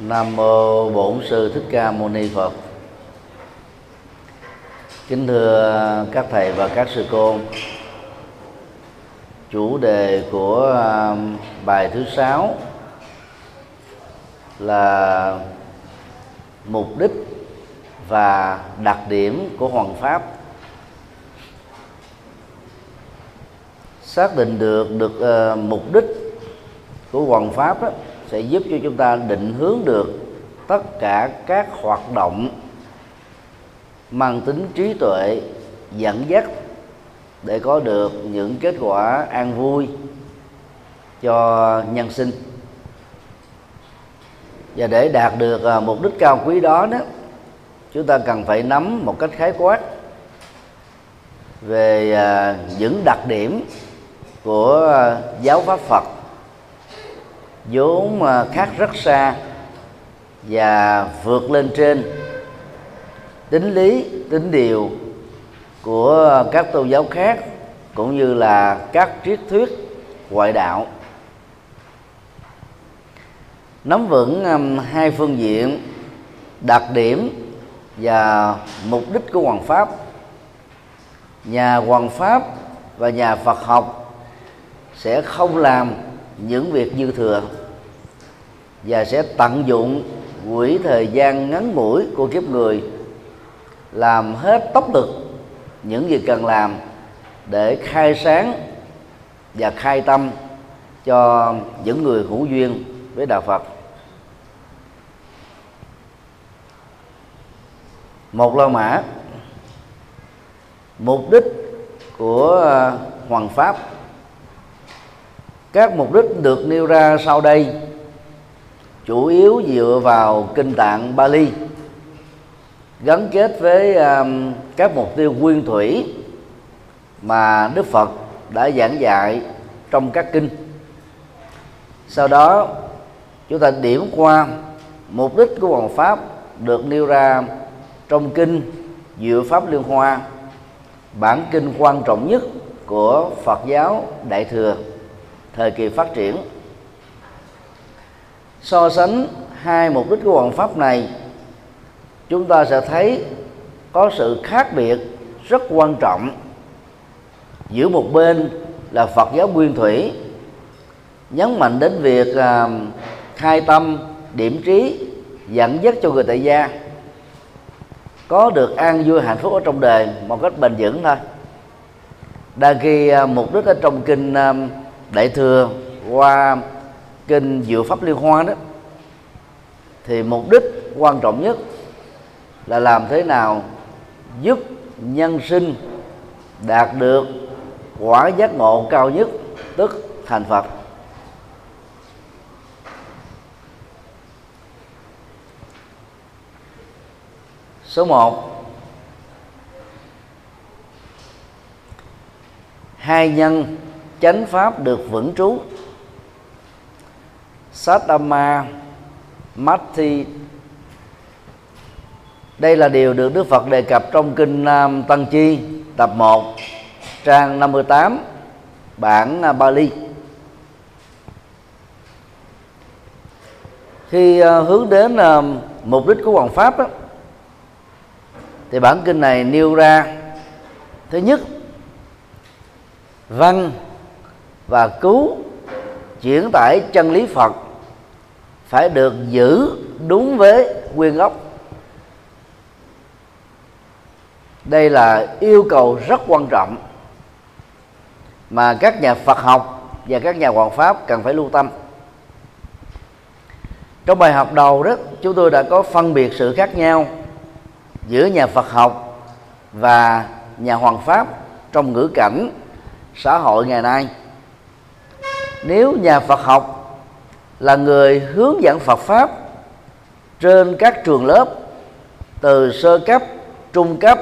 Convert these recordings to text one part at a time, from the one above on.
Nam mô Bổn sư Thích Ca Mâu Ni Phật. Kính thưa các thầy và các sư cô. Chủ đề của um, bài thứ sáu là mục đích và đặc điểm của hoàng pháp xác định được được uh, mục đích của hoàng pháp đó, sẽ giúp cho chúng ta định hướng được tất cả các hoạt động mang tính trí tuệ, dẫn dắt để có được những kết quả an vui cho nhân sinh. Và để đạt được à, mục đích cao quý đó đó, chúng ta cần phải nắm một cách khái quát về à, những đặc điểm của à, giáo pháp Phật vốn ờ, khác rất xa và vượt lên trên. Tính lý, tính điều của các tôn giáo khác cũng như là các triết thuyết ngoại đạo. Nắm vững hai phương diện, đặc điểm và mục đích của hoàng pháp. Nhà hoàng pháp và nhà phật học sẽ không làm những việc dư thừa và sẽ tận dụng quỹ thời gian ngắn ngủi của kiếp người, làm hết tốc lực, những gì cần làm để khai sáng và khai tâm cho những người hữu duyên với đạo Phật. Một la mã, mục đích của hoàng pháp. Các mục đích được nêu ra sau đây chủ yếu dựa vào kinh tạng Bali gắn kết với um, các mục tiêu nguyên thủy mà Đức Phật đã giảng dạy trong các kinh. Sau đó chúng ta điểm qua mục đích của hoàng pháp được nêu ra trong kinh Diệu pháp liên hoa bản kinh quan trọng nhất của Phật giáo Đại thừa thời kỳ phát triển so sánh hai mục đích của hoàng pháp này chúng ta sẽ thấy có sự khác biệt rất quan trọng giữa một bên là Phật giáo nguyên thủy nhấn mạnh đến việc à, khai tâm điểm trí dẫn dắt cho người tại gia. Có được an vui hạnh phúc ở trong đời một cách bền vững thôi. Đa khi à, mục đích ở trong kinh à, đại thừa qua kinh diệu pháp liên hoa đó, thì mục đích quan trọng nhất là làm thế nào giúp nhân sinh đạt được quả giác ngộ cao nhất, tức thành phật. Số 1 hai nhân chánh pháp được vững trú. Saddama Mati. đây là điều được Đức Phật đề cập trong kinh um, Tăng Chi tập 1 trang 58 bản uh, Bali khi uh, hướng đến um, mục đích của hoàng pháp đó, thì bản kinh này nêu ra thứ nhất văn và cứu chuyển tải chân lý Phật phải được giữ đúng với nguyên gốc. Đây là yêu cầu rất quan trọng mà các nhà Phật học và các nhà hoàng pháp cần phải lưu tâm. Trong bài học đầu đó, chúng tôi đã có phân biệt sự khác nhau giữa nhà Phật học và nhà hoàng pháp trong ngữ cảnh xã hội ngày nay nếu nhà Phật học là người hướng dẫn Phật pháp trên các trường lớp từ sơ cấp, trung cấp,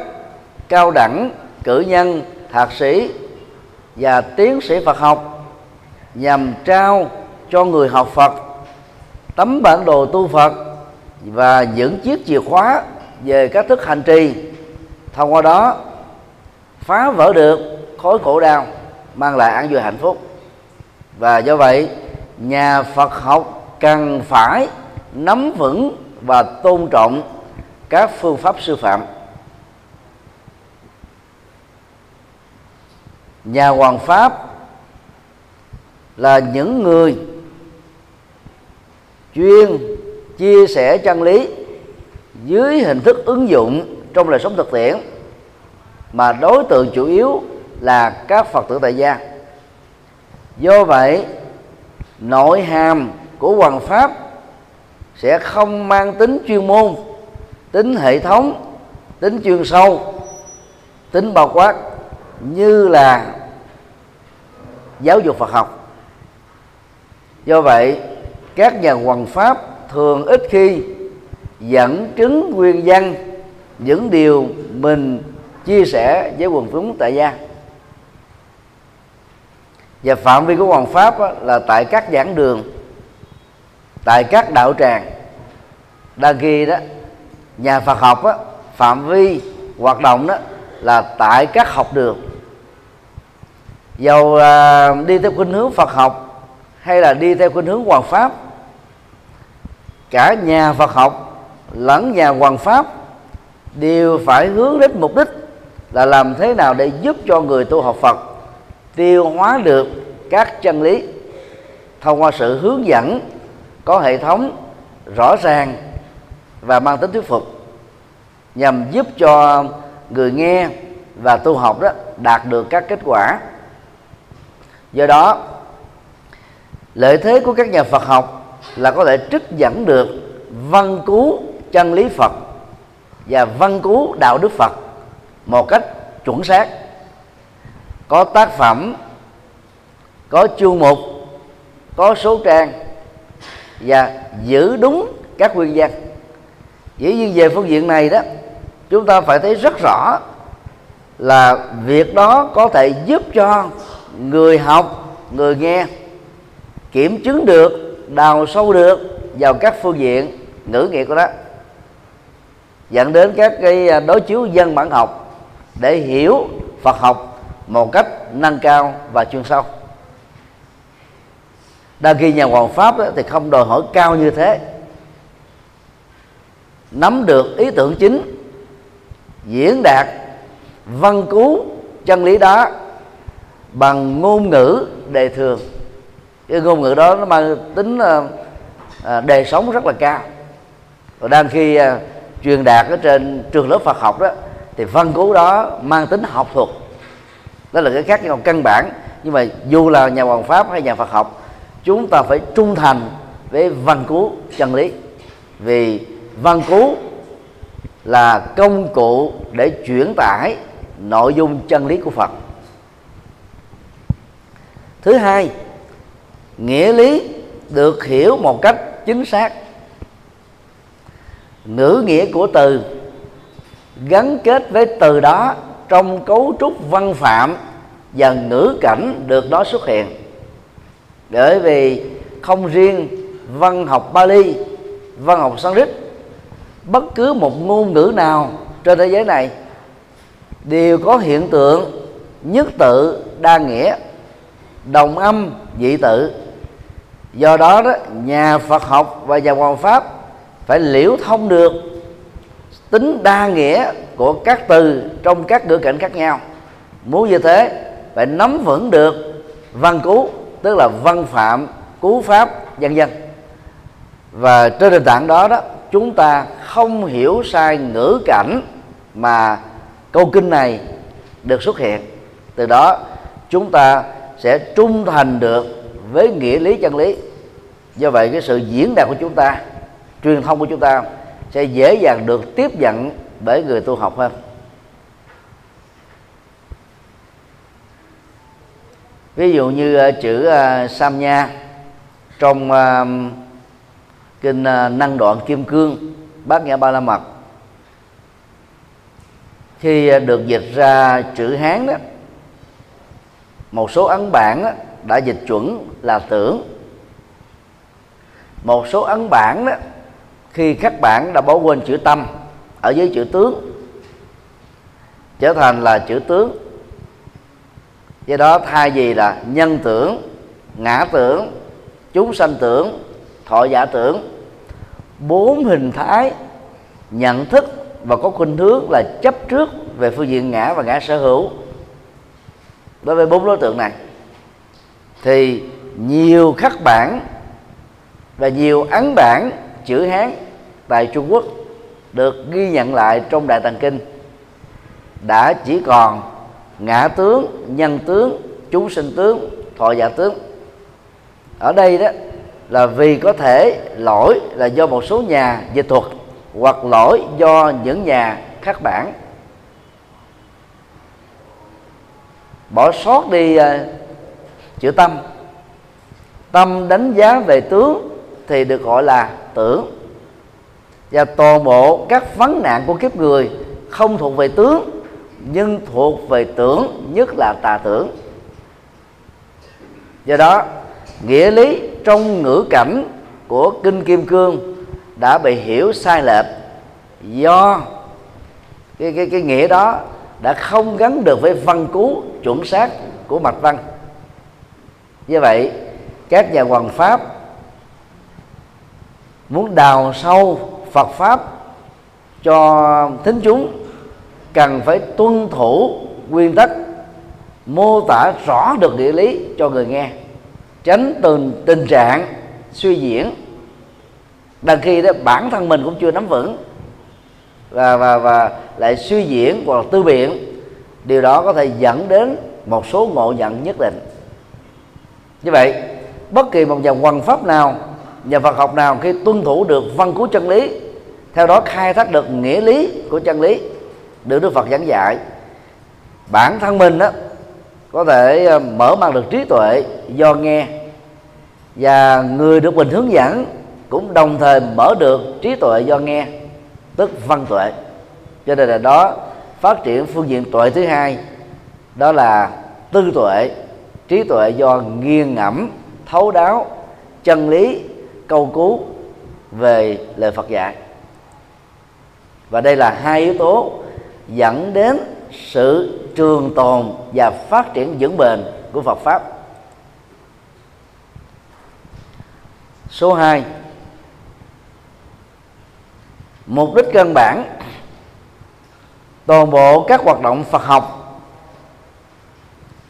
cao đẳng, cử nhân, thạc sĩ và tiến sĩ Phật học nhằm trao cho người học Phật tấm bản đồ tu Phật và những chiếc chìa khóa về các thức hành trì. Thông qua đó phá vỡ được khối khổ đau mang lại an vui hạnh phúc và do vậy, nhà Phật học cần phải nắm vững và tôn trọng các phương pháp sư phạm. Nhà hoàng pháp là những người chuyên chia sẻ chân lý dưới hình thức ứng dụng trong đời sống thực tiễn, mà đối tượng chủ yếu là các phật tử tại gia do vậy, nội hàm của hoàng pháp sẽ không mang tính chuyên môn, tính hệ thống, tính chuyên sâu, tính bao quát như là giáo dục Phật học. Do vậy, các nhà hoàng pháp thường ít khi dẫn chứng nguyên văn, những điều mình chia sẻ với quần chúng tại gia và phạm vi của hoàng pháp là tại các giảng đường tại các đạo tràng. Đa ghi đó nhà Phật học á, phạm vi hoạt động đó là tại các học đường. Dầu à, đi theo khuynh hướng Phật học hay là đi theo khuynh hướng hoàng pháp cả nhà Phật học lẫn nhà hoàng pháp đều phải hướng đến mục đích là làm thế nào để giúp cho người tu học Phật tiêu hóa được các chân lý thông qua sự hướng dẫn có hệ thống rõ ràng và mang tính thuyết phục, nhằm giúp cho người nghe và tu học đó đạt được các kết quả. Do đó, lợi thế của các nhà Phật học là có thể trích dẫn được văn cứu chân lý Phật và văn cứu đạo đức Phật một cách chuẩn xác có tác phẩm, có chương mục, có số trang và giữ đúng các nguyên văn. Dĩ nhiên về phương diện này đó, chúng ta phải thấy rất rõ là việc đó có thể giúp cho người học, người nghe kiểm chứng được, đào sâu được vào các phương diện ngữ nghĩa của nó. Dẫn đến các cái à, đối chiếu dân bản học để hiểu Phật học một cách nâng cao và chuyên sâu. Đa khi nhà hoàng pháp thì không đòi hỏi cao như thế. Nắm được ý tưởng chính, diễn đạt, văn cứu chân lý đó bằng ngôn ngữ đề thường. Cái ngôn ngữ đó nó mang tính ờ, ờ, đề sống rất là cao. Và đang khi ờ, truyền đạt ở trên trường lớp Phật học đó, thì văn cứu đó mang tính học thuật đó là cái khác nhau căn bản. Nhưng mà dù là nhà hoàng pháp hay nhà Phật học, chúng ta phải trung thành với văn cứu chân lý. Vì văn cứu là công cụ để chuyển tải nội dung chân lý của Phật. Thứ hai, nghĩa lý được hiểu một cách chính xác. Ngữ nghĩa của từ gắn kết với từ đó trong cấu trúc văn phạm và ngữ cảnh được đó xuất hiện. Bởi vì không riêng văn học Bali, văn học Sanskrit, bất cứ một ngôn ngữ nào trên thế giới này đều có hiện tượng nhất tự đa nghĩa, đồng âm dị tự. Do đó đó, nhà Phật học và nhà hoàng pháp phải liễu thông được tính đa nghĩa của các từ trong các ngữ cảnh khác nhau. Muốn như thế, phải nắm vững được văn cú, tức là văn phạm, cú pháp, vân vân. Và trên nền tảng đó đó, chúng ta không hiểu sai ngữ cảnh mà câu kinh này được xuất hiện. Từ đó, chúng ta sẽ trung thành được với nghĩa lý, chân lý. Do vậy, cái sự diễn đạt của chúng ta, truyền thông của chúng ta sẽ dễ dàng được tiếp nhận bởi người tu học hơn ví dụ như ờ, chữ ờ, sam nha trong ờ, kinh năng đoạn kim cương bát nhã ba la mật. Khi được dịch ra chữ hán đó một số ấn bản đó, đã dịch chuẩn là tưởng. Một số ấn bản đó khi các bản đã bỏ quên chữ tâm ở dưới chữ tướng, trở thành là chữ tướng. Do đó thay vì là nhân tưởng, ngã tưởng, chúng sanh tưởng, thọ giả tưởng, bốn hình thái nhận thức và có khuynh hướng là chấp trước về phương diện ngã và ngã sở hữu. Đối với bốn đối tượng này, thì nhiều khắc bản và nhiều ấn bản chữ hán tại trung quốc được ghi nhận lại trong đại tạng kinh. Đã chỉ còn ngã tướng nhân tướng chúng sinh tướng thọ giả tướng. Ở đây đó là vì có thể lỗi là do một số nhà dịch thuật hoặc lỗi do những nhà khắc bản. Bỏ sót đi uh, chữ tâm. Tâm đánh giá về tướng thì được gọi là tưởng và toàn bộ các vấn nạn của kiếp người không thuộc về tướng, nhưng thuộc về tưởng, nhất là tà tưởng. Do đó, nghĩa lý trong ngữ cảnh của kinh kim cương đã bị hiểu sai lệch do cái cái cái nghĩa đó đã không gắn được với văn cú chuẩn xác của mạch văn. Như vậy, các nhà hoàng pháp muốn đào sâu Phật pháp cho thính chúng cần phải tuân thủ nguyên tắc mô tả rõ được địa lý cho người nghe, tránh từng tình trạng suy diễn. Đằng khi đó bản thân mình cũng chưa nắm vững và và và lại suy diễn hoặc là tư biện, điều đó có thể dẫn đến một số ngộ nhận nhất định. Như vậy, bất kỳ một nhà hoằng pháp nào, nhà Phật học nào khi tuân thủ được văn cứu chân lý theo đó khai thác được nghĩa lý của chân lý được Đức Phật giảng dạy. Bản thân mình đó có thể ờ, mở mang được trí tuệ do nghe và người được mình hướng dẫn cũng đồng thời mở được trí tuệ do nghe, tức văn tuệ. Cho nên là đó, phát triển phương diện tuệ thứ hai, đó là tư tuệ, trí tuệ do nghiêng ngẫm, thấu đáo, chân lý, câu cứu về lời Phật dạy và đây là hai yếu tố dẫn đến sự trường tồn và phát triển vững bền của Phật pháp. Số 2 mục đích căn bản, toàn bộ các hoạt động Phật học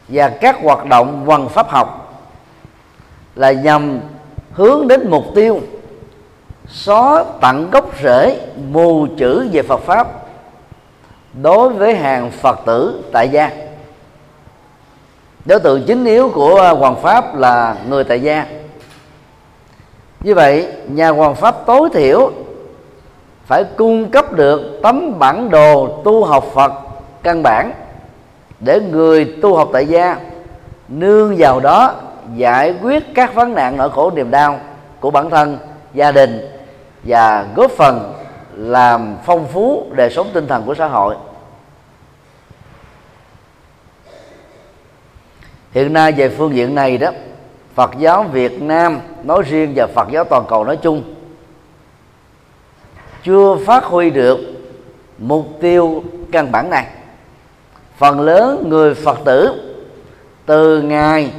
và các hoạt động văn pháp học là nhằm hướng đến mục tiêu xóa tận gốc rễ mù chữ về Phật pháp đối với hàng Phật tử tại gia. Đối tượng chính yếu của hoàng pháp là người tại gia. Như vậy, nhà hoàng pháp tối thiểu phải cung cấp được tấm bản đồ tu học Phật căn bản để người tu học tại gia nương vào đó giải quyết các vấn nạn nỗi khổ niềm đau của bản thân, gia đình và góp phần làm phong phú đời sống tinh thần của xã hội. Hiện nay về phương diện này đó, Phật giáo Việt Nam nói riêng và Phật giáo toàn cầu nói chung chưa phát huy được mục tiêu căn bản này. Phần lớn người Phật tử từ ngày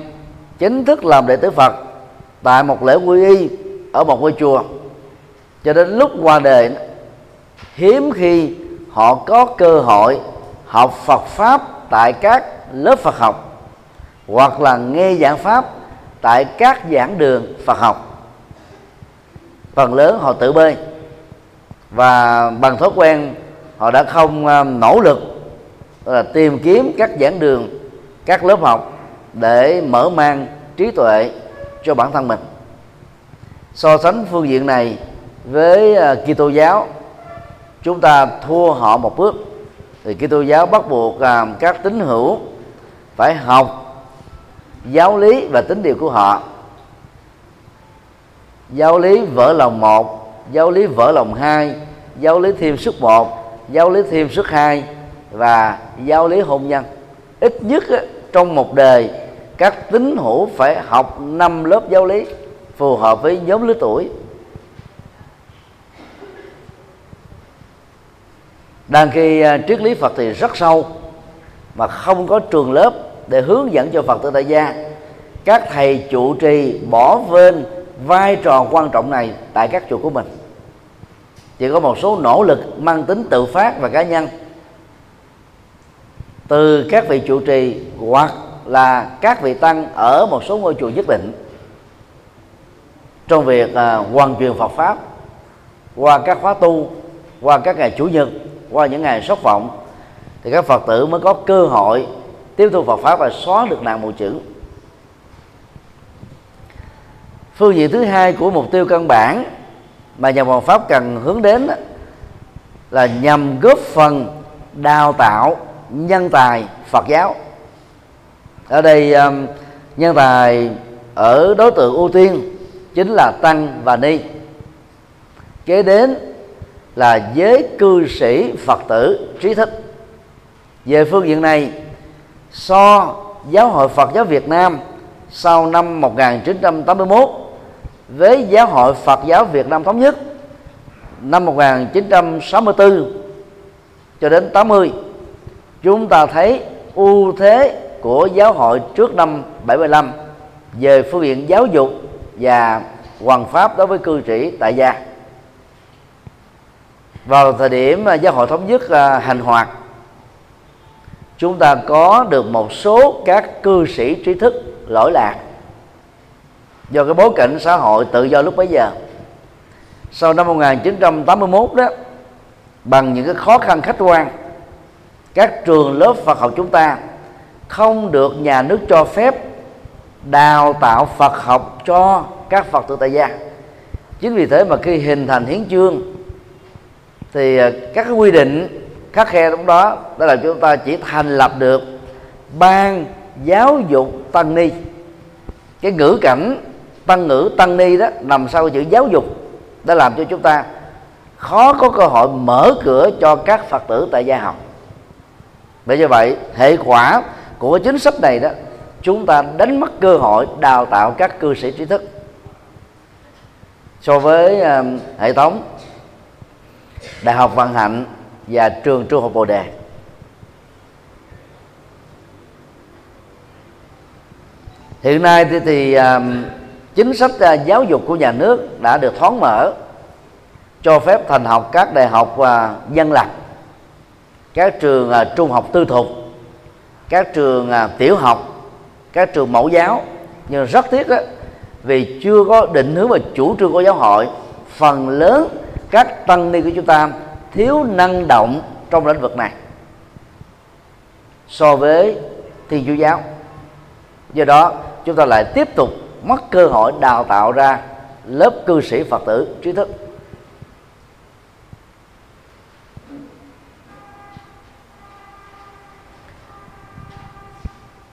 chính thức làm đệ tử Phật tại một lễ quy y ở một ngôi chùa cho đến lúc qua đời, hiếm khi họ có cơ hội học Phật pháp tại các lớp Phật học, hoặc là nghe giảng pháp tại các giảng đường Phật học. Phần lớn họ tự bơi và bằng thói quen, họ đã không à, nỗ lực là tìm kiếm các giảng đường, các lớp học để mở mang trí tuệ cho bản thân mình. So sánh phương diện này với à, Kitô giáo, chúng ta thua họ một bước, thì Kitô giáo bắt buộc à, các tín hữu phải học giáo lý và tính điều của họ. Giáo lý vỡ lòng một, giáo lý vỡ lòng hai, giáo lý thêm sức một, giáo lý thêm sức hai và giáo lý hôn nhân. Ít nhất trong một đời, các tín hữu phải học năm lớp giáo lý phù hợp với nhóm lứa tuổi. Đang khi à, triết lý Phật thì rất sâu mà không có trường lớp để hướng dẫn cho Phật tử tại gia. Các thầy trụ trì bỏ quên vai trò quan trọng này tại các chùa của mình. Chỉ có một số nỗ lực mang tính tự phát và cá nhân. Từ các vị trụ trì hoặc là các vị tăng ở một số ngôi chùa nhất định trong việc à, hoàn truyền Phật pháp qua các khóa tu qua các ngày chủ nhật qua những ngày sốc vọng, thì các phật tử mới có cơ hội tiếp thu Phật pháp và xóa được nạn mù chữ. Phương diện thứ hai của mục tiêu căn bản mà nhà Phật pháp cần hướng đến là nhằm góp phần đào tạo nhân tài Phật giáo. Ở đây nhân tài ở đối tượng ưu tiên chính là tăng và ni. Kế đến là giới cư sĩ phật tử trí thức. Về phương diện này, so giáo hội Phật giáo Việt Nam sau năm 1981 với giáo hội Phật giáo Việt Nam thống nhất, năm 1964 cho đến 80 chúng ta thấy ưu thế của giáo hội trước năm 75 về phương diện giáo dục và hoàn pháp đối với cư sĩ tại gia vào thời điểm à, giáo hội thống nhất à, hành hoạt, chúng ta có được một số các cư sĩ trí thức lỗi lạc do cái bối cảnh xã hội tự do lúc bấy giờ. Sau năm 1981 đó, bằng những cái khó khăn khách quan, các trường lớp Phật học chúng ta không được nhà nước cho phép đào tạo Phật học cho các Phật tử tại gia. Chính vì thế mà khi hình thành hiến chương thì à, các cái quy định khắc khe trong đó đó là chúng ta chỉ thành lập được ban giáo dục tăng ni. Cái ngữ cảnh tăng ngữ tăng ni đó nằm sau chữ giáo dục đã làm cho chúng ta khó có cơ hội mở cửa cho các phật tử tại gia học. Bởi như vậy hệ quả của chính sách này đó chúng ta đánh mất cơ hội đào tạo các cư sĩ trí thức. So với uh, hệ thống đại học văn hạnh và trường trung học bồ đề. Hiện nay thì, thì um, chính sách uh, giáo dục của nhà nước đã được thoáng mở cho phép thành học các đại học uh, dân lập các trường uh, trung học tư thục các trường uh, tiểu học các trường mẫu giáo. Nhưng rất tiếc đó vì chưa có định hướng và chủ trương của giáo hội phần lớn các tăng ni của chúng ta thiếu năng động trong lĩnh vực này so với thiên chúa giáo. Do đó, chúng ta lại tiếp tục mất cơ hội đào tạo ra lớp cư sĩ phật tử trí thức.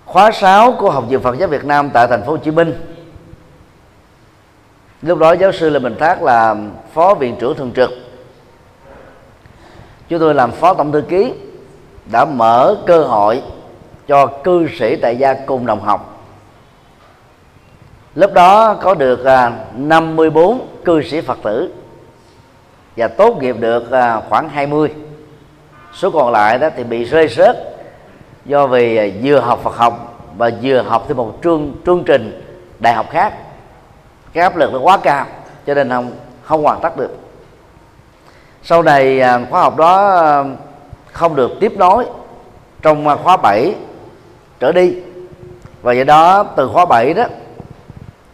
Khóa 6 của học viện Phật giáo Việt Nam tại thành phố Hồ Chí Minh lúc đó giáo sư Lê Bình Thác là phó viện trưởng thường trực. Chúng tôi làm phó tổng thư ký, đã mở cơ hội cho cư sĩ tại gia cùng đồng học. Lúc đó có được à, 54 cư sĩ Phật tử và tốt nghiệp được à, khoảng 20 số còn lại đó thì bị rơi rớt do vì à, vừa học Phật học và vừa học thêm một chương chương trình đại học khác cái áp lực nó quá cao, cho nên không không hoàn tất được. Sau này à, khóa học đó à, không được tiếp nối trong à, khóa 7 trở đi. Và do đó, từ khóa 7 đó,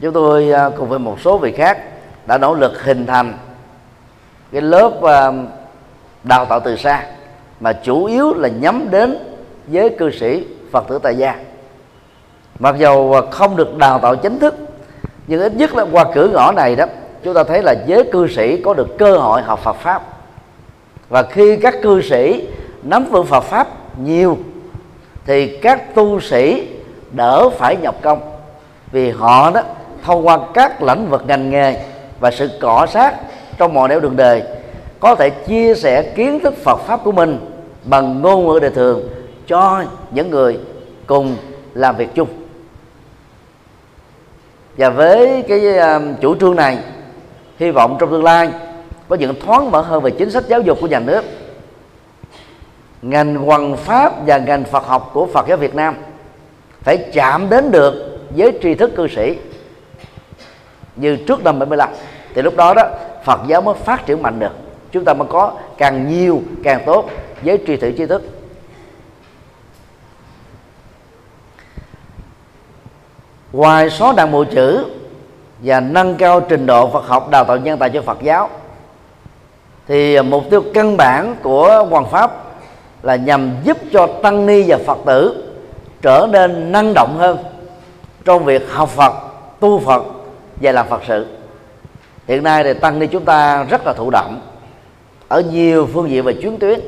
chúng tôi cùng với một số vị khác đã nỗ lực hình thành cái lớp đào tạo từ xa mà chủ yếu là nhắm đến với cư sĩ phật tử tại gia. Mặc dầu không được đào tạo chính thức nhưng ít nhất là qua cửa ngõ này đó, chúng ta thấy là giới cư sĩ có được cơ hội học Phật pháp. Và khi các cư sĩ nắm vững Phật pháp nhiều, thì các tu sĩ đỡ phải nhập công. Vì họ đó, thông qua các lĩnh vực ngành nghề và sự cọ sát trong mọi nẻo đường đời, có thể chia sẻ kiến thức Phật pháp của mình bằng ngôn ngữ đời thường cho những người cùng làm việc chung và với cái um, chủ trương này hy vọng trong tương lai có những thoáng mở hơn về chính sách giáo dục của nhà nước ngành hoàng pháp và ngành Phật học của Phật giáo Việt Nam phải chạm đến được với tri thức cư sĩ như trước năm 75 thì lúc đó đó Phật giáo mới phát triển mạnh được. Chúng ta mới có càng nhiều càng tốt với tri thử tri thức. Ngoài số đặng bộ chữ và nâng cao trình độ Phật học đào tạo nhân tài cho Phật giáo thì mục tiêu căn bản của hoàng pháp là nhằm giúp cho tăng ni và Phật tử trở nên năng động hơn trong việc học Phật, tu Phật và làm Phật sự. Hiện nay thì tăng ni chúng ta rất là thụ động ở nhiều phương diện và chuyến tuyến.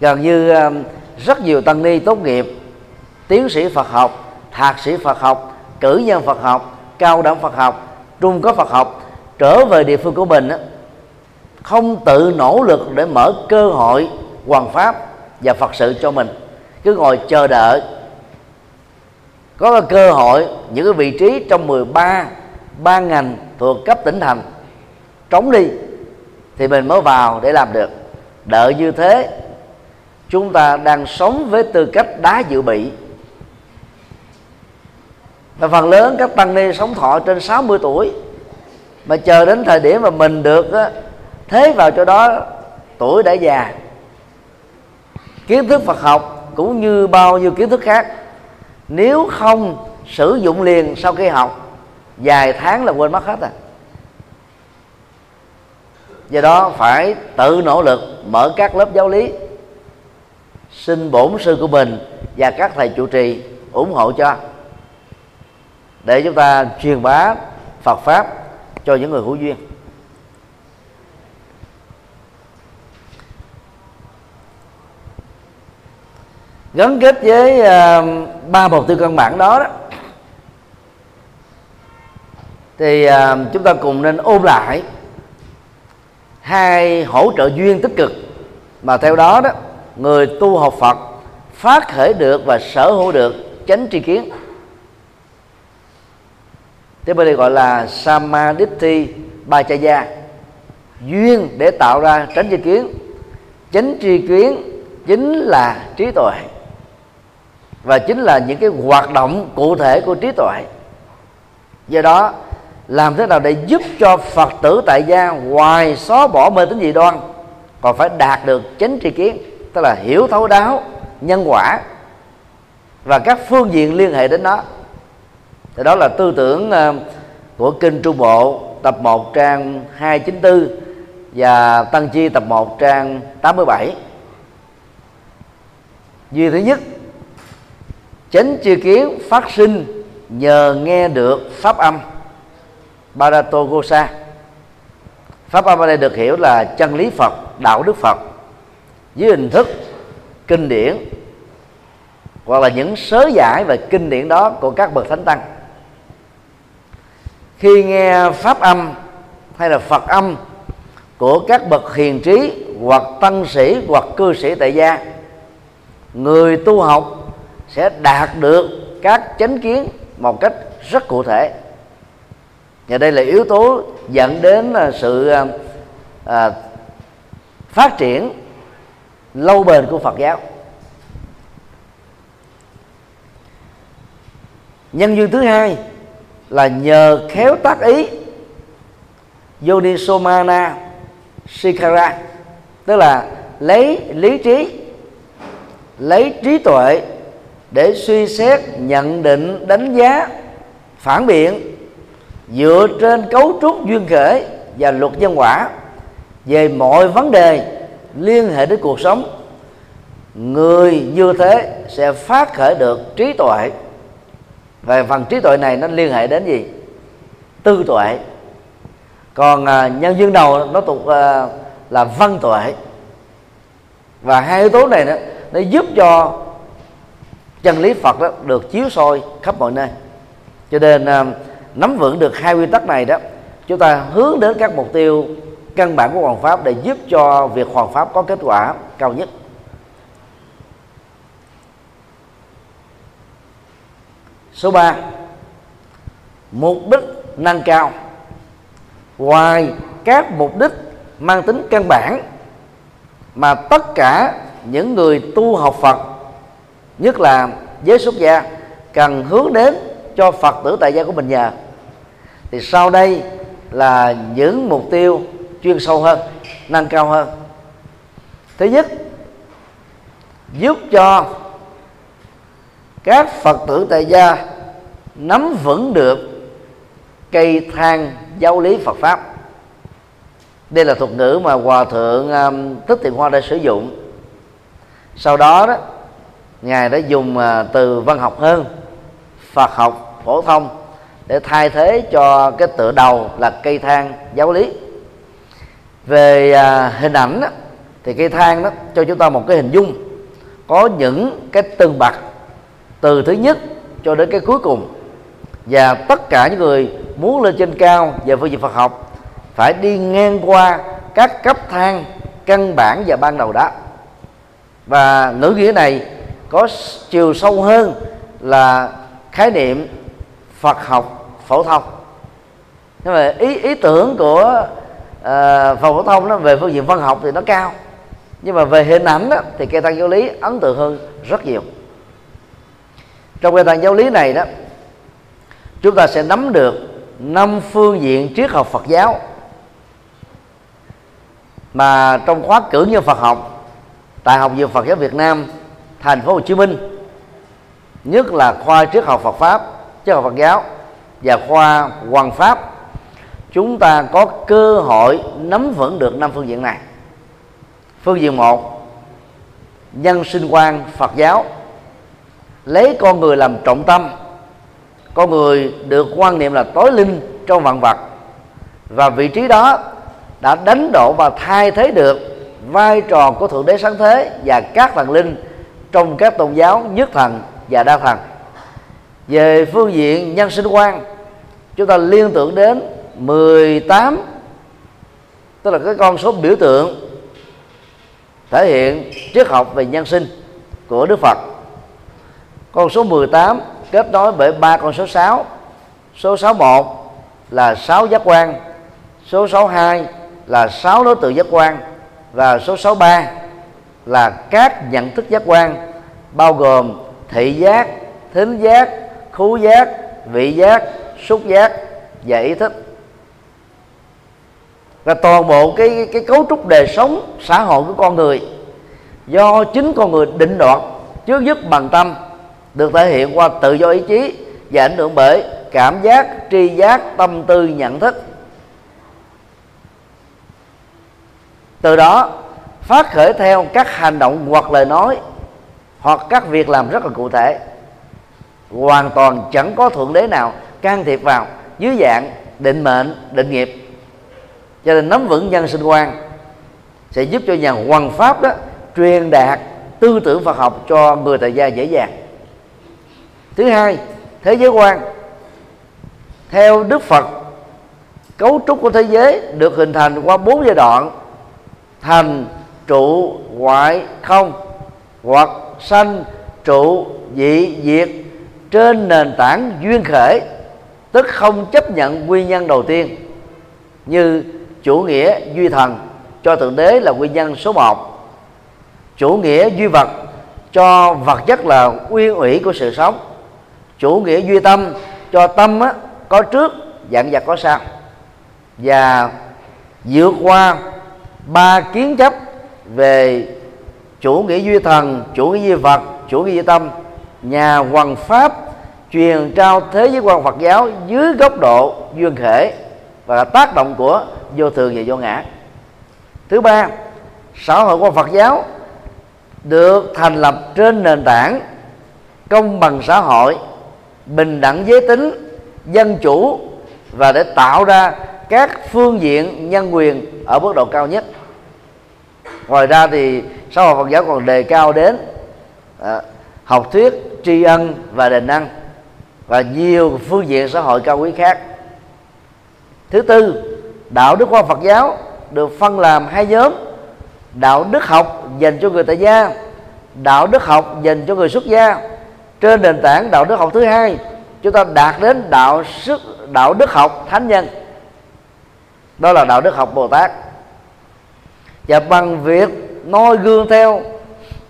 Gần như ờ, rất nhiều tăng ni tốt nghiệp tiến sĩ Phật học, thạc sĩ Phật học, cử nhân Phật học, cao đẳng Phật học, trung cấp Phật học trở về địa phương của mình không tự nỗ lực để mở cơ hội hoàn pháp và Phật sự cho mình. Cứ ngồi chờ đợi. Có cơ hội những cái vị trí trong 13 ba ngành thuộc cấp tỉnh thành trống đi thì mình mới vào để làm được. Đợi như thế chúng ta đang sống với tư cách đá dự bị và phần lớn các tăng ni sống thọ trên 60 tuổi. Mà chờ đến thời điểm mà mình được thế vào chỗ đó tuổi đã già. Kiến thức Phật học cũng như bao nhiêu kiến thức khác. Nếu không sử dụng liền sau khi học, vài tháng là quên mất hết à. Do đó phải tự nỗ lực mở các lớp giáo lý, xin bổn sư của mình và các thầy chủ trì ủng hộ cho để chúng ta truyền bá Phật pháp cho những người hữu duyên. Gắn kết với uh, ba mục tiêu căn bản đó, đó thì uh, chúng ta cùng nên ôn lại hai hỗ trợ duyên tích cực mà theo đó đó người tu học Phật phát khởi được và sở hữu được chánh tri kiến thế bên đây gọi là samadhi bachaya duyên để tạo ra tránh tri kiến, chánh tri kiến chính là trí tuệ. Và chính là những cái hoạt động cụ thể của trí tuệ. Do đó, làm thế nào để giúp cho phật tử tại gia ngoài xóa bỏ mê tín dị đoan, còn phải đạt được chánh tri kiến, tức là hiểu thấu đáo, nhân quả. Và các phương diện liên hệ đến nó thì đó là tư tưởng ờ, của kinh trung bộ, tập 1 trang 294 và tăng chi tập 1 trang 87 duy thứ nhất, chánh chi kiến phát sinh nhờ nghe được pháp âm Baratogosa pháp âm ở đây được hiểu là chân lý Phật, đạo đức Phật. Dưới hình thức kinh điển hoặc là những sớ giải về kinh điển đó của các bậc thánh tăng khi nghe pháp âm hay là Phật âm của các bậc hiền trí hoặc tăng sĩ hoặc cư sĩ tại gia người tu học sẽ đạt được các chánh kiến một cách rất cụ thể. Và đây là yếu tố dẫn đến à, sự à, à, phát triển lâu bền của Phật giáo. Nhân duyên thứ hai là nhờ khéo tác ý. Yonisomana Sikara tức là lấy lý trí, lấy trí tuệ để suy xét, nhận định, đánh giá, phản biện dựa trên cấu trúc duyên khởi và luật nhân quả về mọi vấn đề liên hệ đến cuộc sống. Người như thế sẽ phát khởi được trí tuệ và phần trí tuệ này nó liên hệ đến gì? Tư tuệ. Còn à, nhân duyên đầu nó tục à, là văn tuệ. Và hai yếu tố này đó nó giúp cho chân lý Phật đó được chiếu soi khắp mọi nơi. Cho nên à, nắm vững được hai nguyên tắc này đó chúng ta hướng đến các mục tiêu căn bản của hoàng pháp để giúp cho việc hoàng pháp có kết quả cao nhất. Số 3 mục đích nâng cao. Ngoài các mục đích mang tính căn bản mà tất cả những người tu học Phật, nhất là giới xuất gia, cần hướng đến cho phật tử tại gia của mình nhờ thì sau đây là những mục tiêu chuyên sâu hơn, nâng cao hơn. Thứ nhất, giúp cho các phật tử tại gia nắm vững được cây thang giáo lý phật pháp. Đây là thuật ngữ mà hòa thượng um, thích tiền hoa đã sử dụng. Sau đó đó ngài đã dùng uh, từ văn học hơn phật học phổ thông để thay thế cho cái tựa đầu là cây thang giáo lý. Về à, hình ảnh đó, thì cây thang đó cho chúng ta một cái hình dung có những cái tương bậc từ thứ nhất cho đến cái cuối cùng. Và tất cả những người muốn lên trên cao về phương diện Phật học phải đi ngang qua các cấp thang căn bản và ban đầu đó và ngữ nghĩa này có chiều sâu hơn là khái niệm Phật học phổ thông. Nhưng mà ý ý tưởng của uh, phổ thông nó về phương diện văn học thì nó cao. Nhưng mà về hình ảnh đó, thì cây tăng giáo lý ấn tượng hơn rất nhiều trong cái tăng giáo lý này đó, chúng ta sẽ nắm được năm phương diện triết học Phật giáo. Mà trong khóa cử nhân Phật học tại học viện Phật giáo Việt Nam, thành phố Hồ Chí Minh, nhất là khoa triết học Phật pháp, triết học Phật giáo và khoa hoàng pháp, chúng ta có cơ hội nắm vững được năm phương diện này. Phương diện một, nhân sinh quan Phật giáo lấy con người làm trọng tâm. Con người được quan niệm là tối linh trong vạn vật. Và vị trí đó đã đánh đổ và thay thế được vai trò của thượng đế sáng thế và các thần linh trong các tôn giáo nhất thần và đa thần. Về phương diện nhân sinh quan, chúng ta liên tưởng đến 18 tức là cái con số biểu tượng thể hiện triết học về nhân sinh của Đức Phật con số 18 kết nối bởi ba con số 6 số 61 là 6 giác quan. Số 62 là 6 đối tượng giác quan. Và số 63 là các nhận thức giác quan bao gồm thị giác, thính giác, khứu giác, vị giác, xúc giác và ý thức. Và toàn bộ cái cái cấu trúc đời sống xã hội của con người do chính con người định đoạt trước nhất bằng tâm được thể hiện qua tự do ý chí và ảnh hưởng bởi cảm giác, tri giác, tâm tư, nhận thức. Từ đó, phát khởi theo các hành động hoặc lời nói hoặc các việc làm rất là cụ thể. Hoàn toàn chẳng có thượng đế nào can thiệp vào, dưới dạng định mệnh, định nghiệp. Cho nên nắm vững nhân sinh quan sẽ giúp cho nhà hoàng pháp đó truyền đạt tư tưởng Phật học cho người tại gia dễ dàng thứ hai, thế giới quan. Theo Đức Phật, cấu trúc của thế giới được hình thành qua bốn giai đoạn thành, trụ, ngoại, không, hoặc sanh, trụ dị diệt. Trên nền tảng duyên khởi, tức không chấp nhận nguyên nhân đầu tiên, như chủ nghĩa duy thần, cho thượng đế là nguyên nhân số 1 chủ nghĩa duy vật, cho vật chất là nguyên ủy của sự sống chủ nghĩa duy tâm cho tâm á, có trước dạng vật có sau. Và vượt qua ba kiến chấp về chủ nghĩa duy thần chủ nghĩa duy vật chủ nghĩa duy tâm nhà hoàng pháp truyền trao thế giới quan Phật giáo dưới góc độ duyên khể và tác động của vô thường và vô ngã. Thứ ba xã hội quan Phật giáo được thành lập trên nền tảng công bằng xã hội bình đẳng giới tính dân chủ và để tạo ra các phương diện nhân quyền ở mức độ cao nhất. Ngoài ra thì xã hội Phật giáo còn đề cao đến à, học thuyết tri ân và đền năng và nhiều phương diện xã hội cao quý khác. Thứ tư đạo đức khoa Phật giáo được phân làm hai nhóm đạo đức học dành cho người tại gia đạo đức học dành cho người xuất gia trên nền tảng đạo đức học thứ hai, chúng ta đạt đến đạo sức, đạo đức học thánh nhân. Đó là đạo đức học bồ tát. Và bằng việc noi gương theo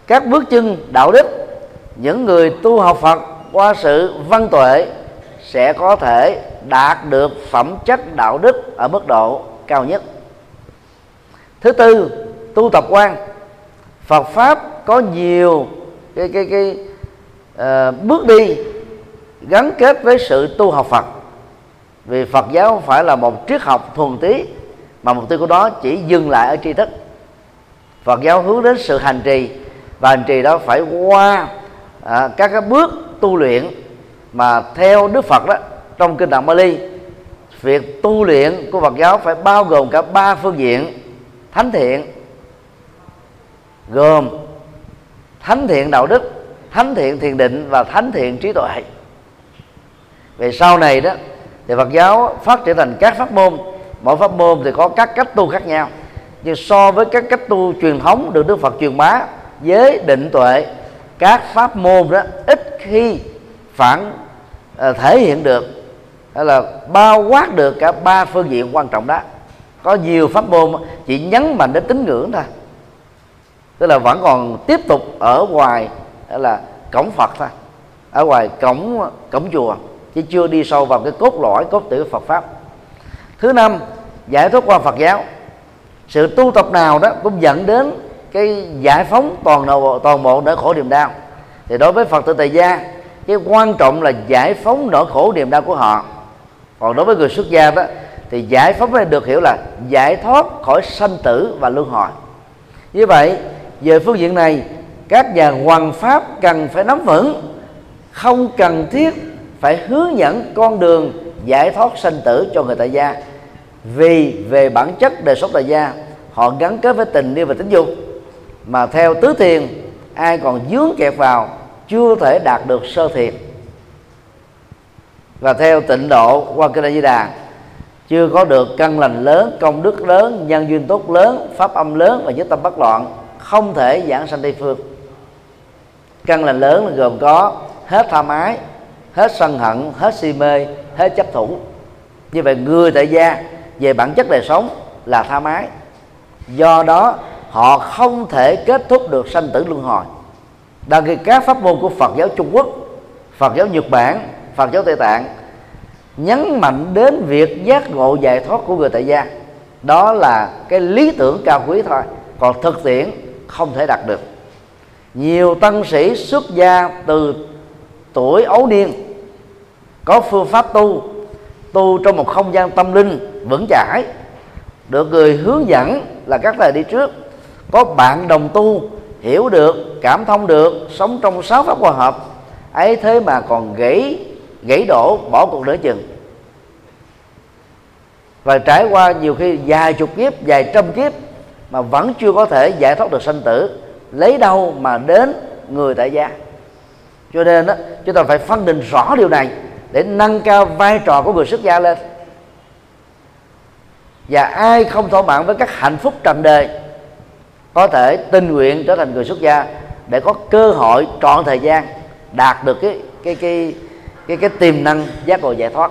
các bước chân đạo đức, những người tu học phật qua sự văn tuệ sẽ có thể đạt được phẩm chất đạo đức ở mức độ cao nhất. Thứ tư, tu tập quan. Phật pháp có nhiều cái cái cái uh, bước đi gắn kết với sự tu học Phật. Vì Phật giáo không phải là một triết học thuần túy mà mục tiêu của đó chỉ dừng lại ở tri thức. Phật giáo hướng đến sự hành trì và hành trì đó phải qua à, các cái bước tu luyện mà theo Đức Phật đó trong kinh Tạng Bali. Việc tu luyện của Phật giáo phải bao gồm cả ba phương diện thánh thiện gồm thánh thiện đạo đức thánh thiện, thiền định và thánh thiện trí tuệ. Về sau này đó, thì Phật giáo phát triển thành các pháp môn. Mỗi pháp môn thì có các cách tu khác nhau. Nhưng so với các cách tu truyền thống được Đức Phật truyền bá, giới định tuệ, các pháp môn đó ít khi phản ờ, thể hiện được, hay là bao quát được cả ba phương diện quan trọng đó. Có nhiều pháp môn chỉ nhấn mạnh đến tín ngưỡng thôi. Tức là vẫn còn tiếp tục ở ngoài là cổng Phật thôi. Ở ngoài cổng cổng chùa, chứ chưa đi sâu vào cái cốt lõi, cốt tử Phật pháp. Thứ năm, giải thoát qua Phật giáo. Sự tu tập nào đó cũng dẫn đến cái giải phóng toàn bộ toàn bộ nỗi khổ niềm đau. Thì đối với Phật tử tại gia, cái quan trọng là giải phóng nỗi khổ niềm đau của họ. Còn đối với người xuất gia đó, thì giải phóng được hiểu là giải thoát khỏi sanh tử và luân hồi. Như vậy, về phương diện này các nhà hoàng pháp cần phải nắm vững, không cần thiết phải hướng dẫn con đường giải thoát sanh tử cho người tại gia. Vì về bản chất đời sống tại gia, họ gắn kết với tình yêu và tính dục. Mà theo tứ thiền, ai còn dướng kẹt vào chưa thể đạt được sơ thiền. Và theo tịnh độ qua kinh Di Đà, chưa có được căn lành lớn, công đức lớn, nhân duyên tốt lớn, pháp âm lớn và nhất tâm bất loạn, không thể giảng sanh tây phương căn lành lớn là gồm có hết tha mái, hết sân hận hết si mê hết chấp thủ. Như vậy người tại gia về bản chất đời sống là tha mái. Do đó họ không thể kết thúc được sanh tử luân hồi. Đang khi các pháp môn của Phật giáo Trung Quốc Phật giáo Nhật Bản Phật giáo Tây Tạng nhấn mạnh đến việc giác ngộ giải thoát của người tại gia. Đó là cái lý tưởng cao quý thôi còn thực tiễn không thể đạt được nhiều tăng sĩ xuất gia từ tuổi ấu niên, có phương pháp tu tu trong một không gian tâm linh vững chãi, được người hướng dẫn là các thầy đi trước. Có bạn đồng tu, hiểu được, cảm thông được, sống trong sáu pháp hòa hợp, ấy thế mà còn gãy gãy đổ, bỏ cuộc nửa chừng. Và trải qua nhiều khi vài chục kiếp, vài trăm kiếp mà vẫn chưa có thể giải thoát được sanh tử lấy đâu mà đến người tại gia. Cho nên đó, chúng ta phải phân định rõ điều này để nâng cao vai trò của người xuất gia lên. Và ai không thỏa mãn với các hạnh phúc trần đời có thể tình nguyện trở thành người xuất gia để có cơ hội trọn thời gian đạt được cái cái cái cái cái tiềm năng giác ngộ giải thoát.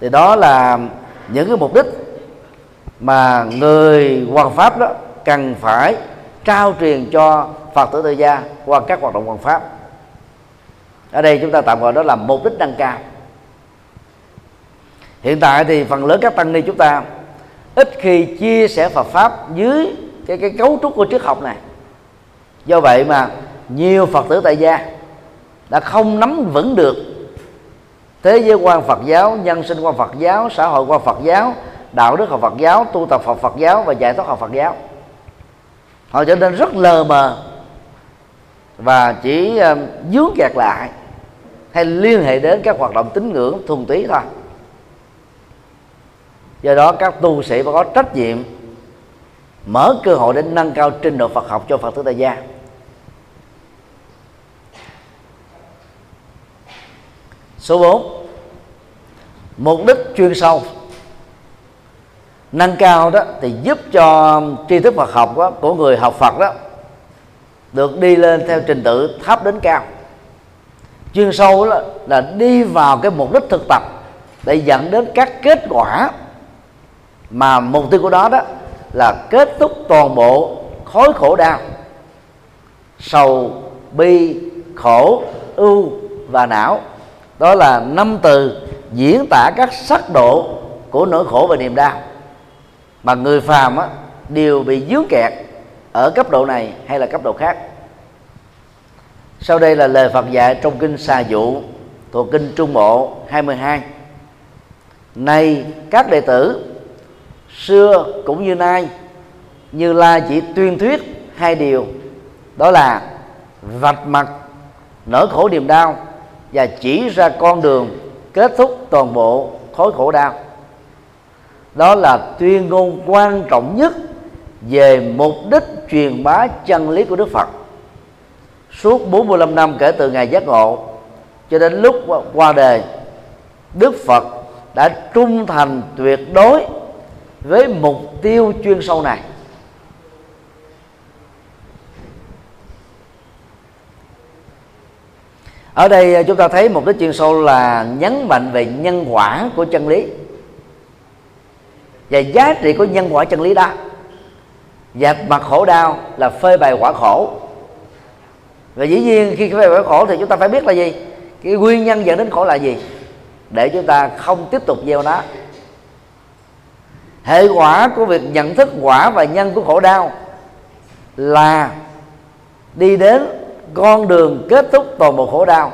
Thì đó là những cái mục đích mà người hoàng pháp đó cần phải trao truyền cho phật tử tự gia qua các hoạt động hoàng pháp. Ở đây chúng ta tạm gọi đó là mục đích nâng cao. Hiện tại thì phần lớn các tăng ni chúng ta ít khi chia sẻ Phật pháp dưới cái cái cấu trúc của triết học này. Do vậy mà nhiều Phật tử tại gia đã không nắm vững được thế giới quan Phật giáo, nhân sinh quan Phật giáo, xã hội quan Phật giáo, đạo đức học Phật giáo, tu tập học Phật giáo và giải thoát học Phật giáo họ trở nên rất lờ mờ và chỉ ờ, dướng kẹt lại hay liên hệ đến các hoạt động tín ngưỡng thuần túy thôi. Do đó các tu sĩ phải có trách nhiệm mở cơ hội để nâng cao trình độ Phật học cho Phật tử tại gia. Số 4 mục đích chuyên sâu nâng cao đó thì giúp cho tri thức Phật học đó, của người học Phật đó được đi lên theo trình tự thấp đến cao. Chuyên sâu đó là đi vào cái mục đích thực tập để dẫn đến các kết quả mà mục tiêu của đó đó là kết thúc toàn bộ khối khổ đau sầu bi khổ ưu và não. Đó là năm từ diễn tả các sắc độ của nỗi khổ và niềm đau mà người phàm á, đều bị dướng kẹt ở cấp độ này hay là cấp độ khác. Sau đây là lời Phật dạy trong kinh Xà Dụ thuộc kinh Trung Bộ 22 Này các đệ tử Xưa cũng như nay Như La chỉ tuyên thuyết hai điều Đó là vạch mặt nỗi khổ niềm đau Và chỉ ra con đường kết thúc toàn bộ khối khổ đau. Đó là tuyên ngôn quan trọng nhất Về mục đích truyền bá chân lý của Đức Phật. Suốt 45 năm kể từ ngày giác ngộ, cho đến lúc qua đời, Đức Phật đã trung thành tuyệt đối với mục tiêu chuyên sâu này. Ở đây à, chúng ta thấy một cái chuyên sâu là nhấn mạnh về nhân quả của chân lý và giá trị của nhân quả chân lý đó. Dẹp mặt khổ đau là phơi bày quả khổ. Và dĩ nhiên khi phải khổ thì chúng ta phải biết là gì? Cái nguyên nhân dẫn đến khổ là gì? Để chúng ta không tiếp tục gieo nó. Hệ quả của việc nhận thức quả và nhân của khổ đau là đi đến con đường kết thúc toàn bộ khổ đau.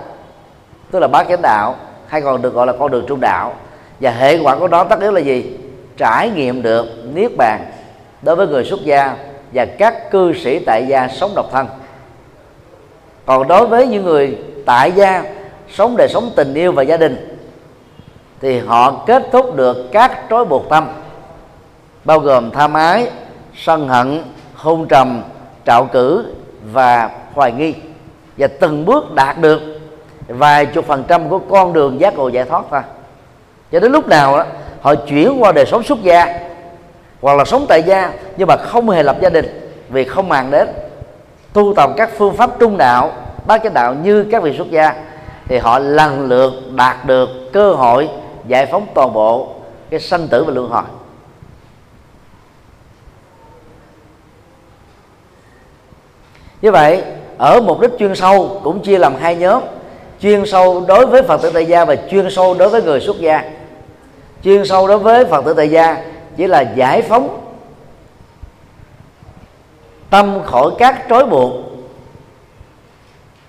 Tức là bát chánh đạo, hay còn được gọi là con đường trung đạo. Và hệ quả của nó tất yếu là gì? Trải nghiệm được niết bàn đối với người xuất gia và các cư sĩ tại gia sống độc thân. Còn đối với những người tại gia sống đời sống tình yêu và gia đình, thì họ kết thúc được các trói buộc tâm, bao gồm tham ái, sân hận, hôn trầm, trạo cử và hoài nghi. Và từng bước đạt được vài chục phần trăm của con đường giác ngộ giải thoát thôi. Cho đến lúc nào đó họ chuyển qua đời sống xuất gia, hoặc là sống tại gia, nhưng mà không hề lập gia đình, vì không màng đến. Tu tập các phương pháp trung đạo, bát chánh đạo như các vị xuất gia, thì họ lần lượt đạt được cơ hội giải phóng toàn bộ cái sanh tử và luân hồi. Như vậy, ở mục đích chuyên sâu cũng chia làm hai nhóm, chuyên sâu đối với phật tử tại gia và chuyên sâu đối với người xuất gia chuyên sâu đối với phật tử tại gia chỉ là giải phóng tâm khỏi các trói buộc.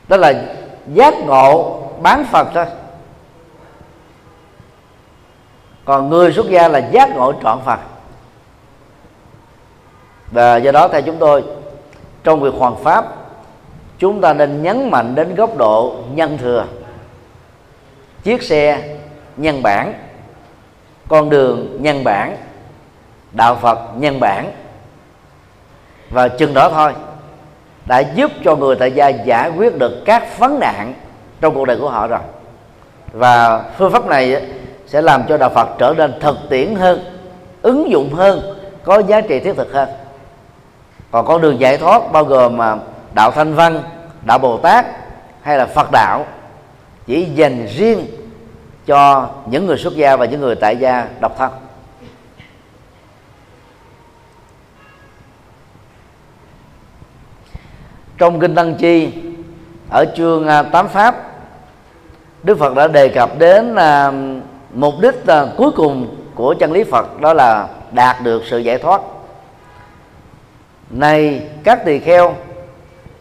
Đó là giác ngộ bán phật thôi. Còn người xuất gia là giác ngộ trọn phật. Và do đó theo chúng tôi, trong việc hoàn pháp, chúng ta nên nhấn mạnh đến góc độ nhân thừa. Chiếc xe, nhân bản con đường nhân bản, đạo phật nhân bản. Và chừng đó thôi, đã giúp cho người tại gia giải quyết được các vấn nạn trong cuộc đời của họ rồi. Và phương pháp này sẽ làm cho đạo Phật trở nên thực tiễn hơn, ứng dụng hơn, có giá trị thiết thực hơn. Còn con đường giải thoát bao gồm mà đạo thanh văn, đạo bồ tát hay là phật đạo, chỉ dành riêng cho những người xuất gia và những người tại gia độc thân. Trong kinh Tăng Chi, ở chương à, tám pháp, Đức Phật đã đề cập đến à, mục đích à, cuối cùng của chân lý Phật đó là đạt được sự giải thoát. Này, các tỳ kheo,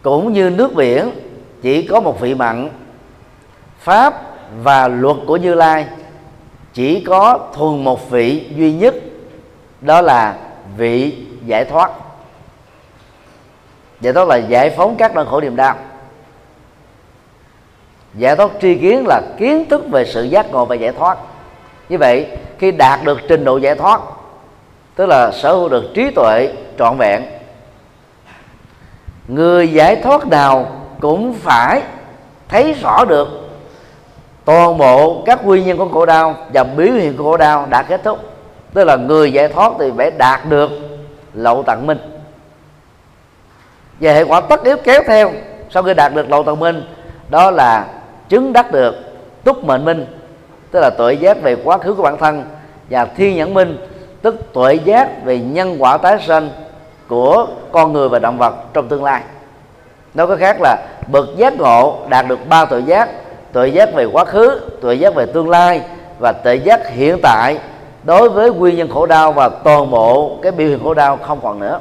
cũng như nước biển, chỉ có một vị mặn, pháp và luật của như lai, chỉ có thuần một vị duy nhất, đó là vị giải thoát. Giải thoát là giải phóng các nỗi khổ niềm đau. Giải thoát tri kiến là kiến thức về sự giác ngộ và giải thoát. Như vậy, khi đạt được trình độ giải thoát, tức là sở hữu được trí tuệ trọn vẹn, người giải thoát nào cũng phải thấy rõ được toàn bộ các nguyên nhân của khổ đau và biểu hiện của khổ đau đã kết thúc. Tức là người giải thoát thì phải đạt được lậu tận minh. Và hệ quả tất yếu kéo theo sau khi đạt được lậu tận minh, đó là chứng đắc được túc mệnh minh, tức là tuệ giác về quá khứ của bản thân và thiên nhãn minh, tức tuệ giác về nhân quả tái sinh của con người và động vật trong tương lai. Nói có khác là bậc giác ngộ đạt được ba tuệ giác tuệ giác về quá khứ tuệ giác về tương lai và tuệ giác hiện tại đối với nguyên nhân khổ đau và toàn bộ cái biểu hiện khổ đau không còn nữa.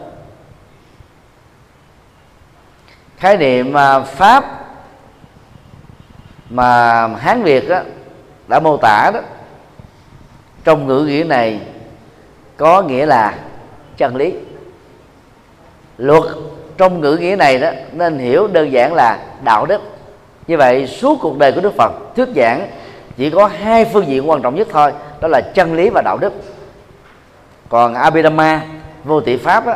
Khái niệm mà pháp mà hán việt đó, đã mô tả đó trong ngữ nghĩa này có nghĩa là chân lý. Luật trong ngữ nghĩa này đó nên hiểu đơn giản là đạo đức như vậy suốt cuộc đời của đức phật thuyết giảng chỉ có hai phương diện quan trọng nhất thôi đó là chân lý và đạo đức. Còn abhidhamma vô tỷ pháp đó,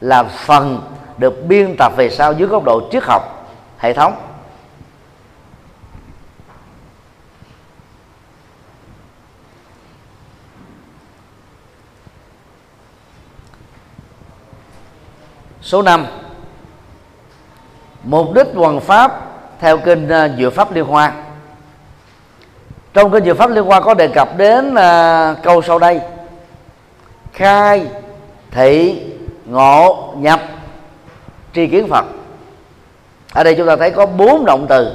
là phần được biên tập về sau dưới góc độ triết học hệ thống. Số 5 mục đích hoàn pháp theo kinh uh, à, pháp liên hoa. Trong kinh Dựa pháp liên hoa có đề cập đến uh, câu sau đây. Khai thị ngộ nhập tri kiến phật. Ở đây chúng ta thấy có bốn động từ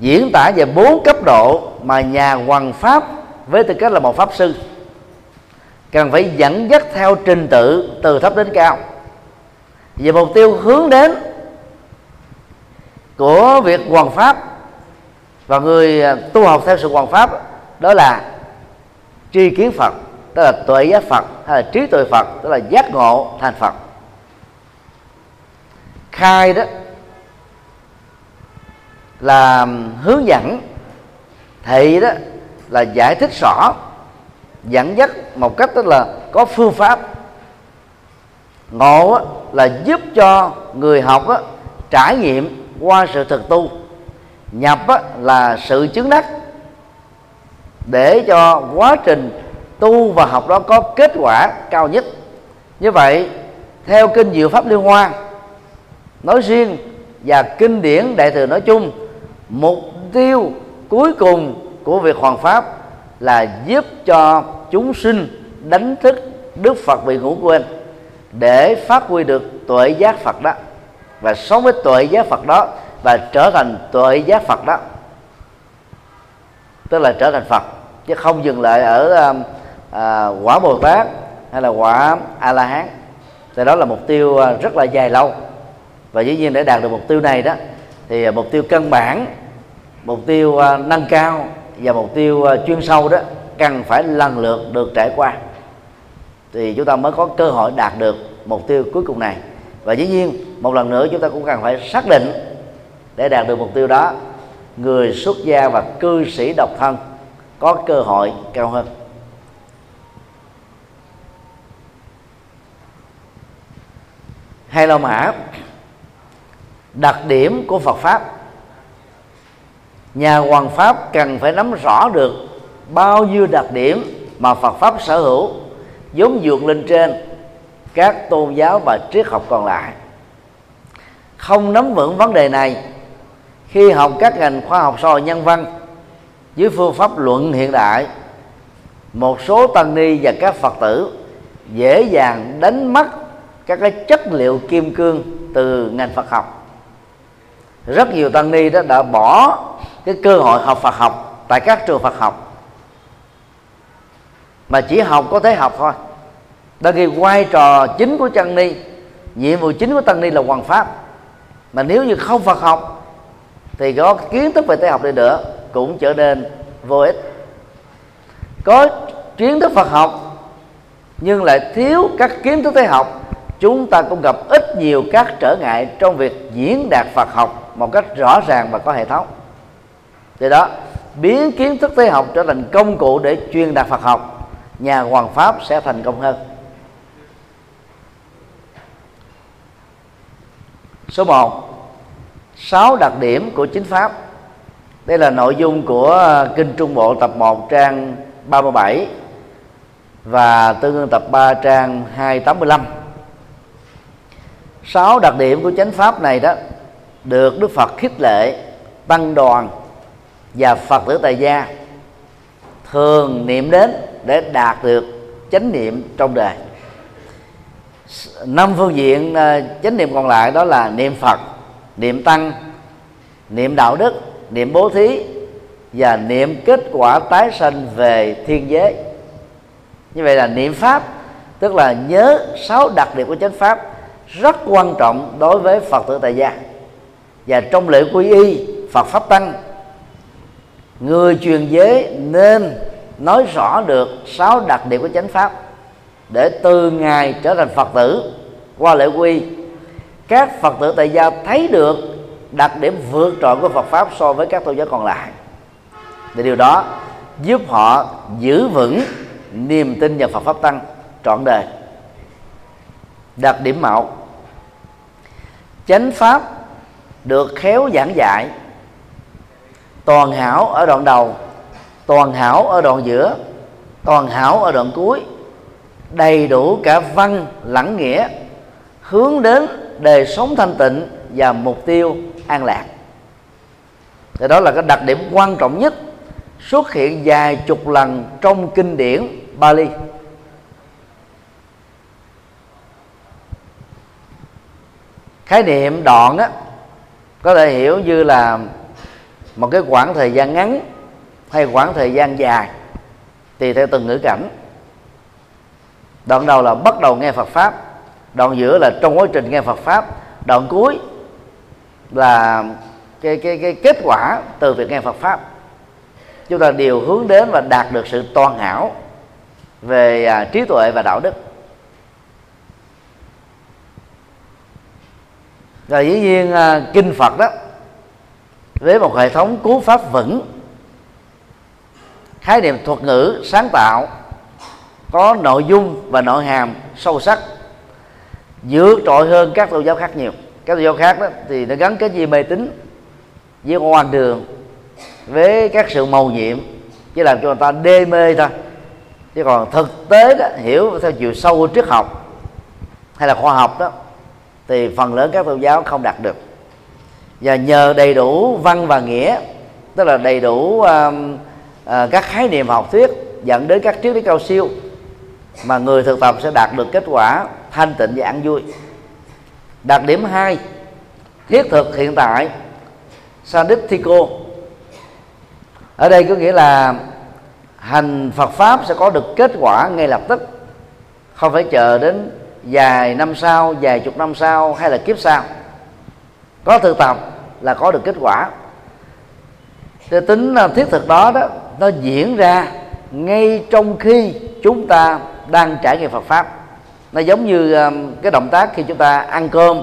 diễn tả về bốn cấp độ mà nhà hoàng pháp với tư cách là một pháp sư. Cần phải dẫn dắt theo trình tự từ thấp đến cao. Về mục tiêu hướng đến của việc hoàn pháp và người à, tu học theo sự hoàn pháp, đó là tri kiến phật, đó là tuệ giác phật, hay là trí tuệ phật đó là giác ngộ thành phật. Khai đó là hướng dẫn, thị đó là giải thích rõ, dẫn dắt một cách tức là có phương pháp. Ngộ là giúp cho người học trải nghiệm qua sự thực tu. Nhập á, là sự chứng đắc. Để cho quá trình tu và học đó có kết quả cao nhất. Như vậy theo kinh diệu pháp liên hoa nói riêng và kinh điển đại thừa nói chung mục tiêu cuối cùng của việc hoàn pháp là giúp cho chúng sinh đánh thức đức phật bị ngủ quên để phát huy được tuệ giác phật đó và sống với tuệ giác phật đó và trở thành tuệ giác phật đó. Tức là trở thành phật chứ không dừng lại ở um, à, quả bồ tát hay là quả a la hán thì đó là mục tiêu à, rất là dài lâu. Và dĩ nhiên để đạt được mục tiêu này đó thì à, mục tiêu căn bản mục tiêu à, nâng cao và mục tiêu chuyên sâu đó cần phải lần lượt được trải qua. Thì chúng ta mới có cơ hội đạt được mục tiêu cuối cùng này. Và dĩ nhiên một lần nữa chúng ta cũng cần phải xác định để đạt được mục tiêu đó, người xuất gia và cư sĩ độc thân có cơ hội cao hơn. Hay la mã, đặc điểm của Phật pháp. Nhà hoàng pháp cần phải nắm rõ được bao nhiêu đặc điểm mà Phật pháp sở hữu, giống dược lên trên các tôn giáo và triết học còn lại không nắm vững vấn đề này. Khi học các ngành khoa học xã hội nhân văn, dưới phương pháp luận hiện đại, một số tăng ni và các phật tử dễ dàng đánh mất các cái chất liệu kim cương từ ngành phật học. Rất nhiều tăng ni đó đã bỏ cái cơ hội học Phật học tại các trường Phật học. Mà chỉ học có thể học thôi. Đôi khi vai trò chính của tăng ni, nhiệm vụ chính của tăng ni là hoàng pháp mà nếu như không Phật học, thì có kiến thức về tế học đi nữa cũng trở nên vô ích. Có kiến thức Phật học, nhưng lại thiếu các kiến thức tế học, chúng ta cũng gặp ít nhiều các trở ngại trong việc diễn đạt Phật học một cách rõ ràng và có hệ thống. Do đó, biến kiến thức tế học trở thành công cụ để truyền đạt Phật học, nhà hoàng pháp sẽ thành công hơn. Số 1 sáu đặc điểm của chính pháp. Đây là nội dung của ờ, kinh Trung Bộ tập 1 trang 37 và tương ương tập 3 trang 285 sáu đặc điểm của chánh pháp này đó được Đức Phật khích lệ tăng đoàn và Phật tử tại gia thường niệm đến để đạt được chánh niệm trong đời năm phương diện ờ, chánh niệm còn lại đó là niệm Phật, niệm tăng, niệm đạo đức, niệm bố thí và niệm kết quả tái sanh về thiên giới. Như vậy là niệm pháp, tức là nhớ sáu đặc điểm của chánh pháp, rất quan trọng đối với phật tử tại gia. Và trong lễ quy y, phật pháp tăng, người truyền giới nên nói rõ được sáu đặc điểm của chánh pháp để từ ngày trở thành phật tử. Qua lễ quy, các phật tử tại gia thấy được đặc điểm vượt trội của Phật pháp so với các tôn giáo còn lại. Thì điều đó giúp họ giữ vững niềm tin vào Phật pháp tăng trọn đời. Đặc điểm mạo chánh pháp được khéo giảng dạy, toàn hảo ở đoạn đầu, toàn hảo ở đoạn giữa, toàn hảo ở đoạn cuối đầy đủ cả văn lẫn nghĩa, hướng đến đời sống thanh tịnh và mục tiêu an lạc. Thì đó là cái đặc điểm quan trọng nhất xuất hiện vài chục lần trong kinh điển Bali. Khái niệm đoạn á, có thể hiểu như là một cái khoảng thời gian ngắn hay khoảng thời gian dài, tùy theo từng ngữ cảnh đoạn đầu là bắt đầu nghe Phật pháp đoạn giữa là trong quá trình nghe Phật pháp đoạn cuối là cái cái cái kết quả từ việc nghe Phật pháp. Chúng ta đều hướng đến và đạt được sự toàn hảo về à, trí tuệ và đạo đức. Rồi dĩ nhiên à, kinh Phật đó với một hệ thống cú pháp vững khái niệm thuật ngữ sáng tạo có nội dung và nội hàm sâu sắc vượt trội hơn các tôn giáo khác nhiều. Các tôn giáo khác đó thì nó gắn kết với mê tín với ngoan đường với các sự mầu nhiệm chỉ làm cho người ta đê mê thôi. Chứ còn thực tế đó hiểu theo chiều sâu của triết học hay là khoa học đó thì phần lớn các tôn giáo không đạt được. Và nhờ đầy đủ văn và nghĩa tức là đầy đủ um, uh, các khái niệm học thuyết dẫn đến các triết lý cao siêu mà người thực tập sẽ đạt được kết quả thanh tịnh và an vui. Đặc điểm hai, thiết thực hiện tại sadithiko ở đây có nghĩa là hành Phật pháp sẽ có được kết quả ngay lập tức. Không phải chờ đến vài năm sau, vài chục năm sau hay là kiếp sau. Có thực tập là có được kết quả. Thì tính thiết thực đó đó, nó diễn ra ngay trong khi chúng ta đang trải nghiệm Phật pháp. Nó giống như um, cái động tác khi chúng ta ăn cơm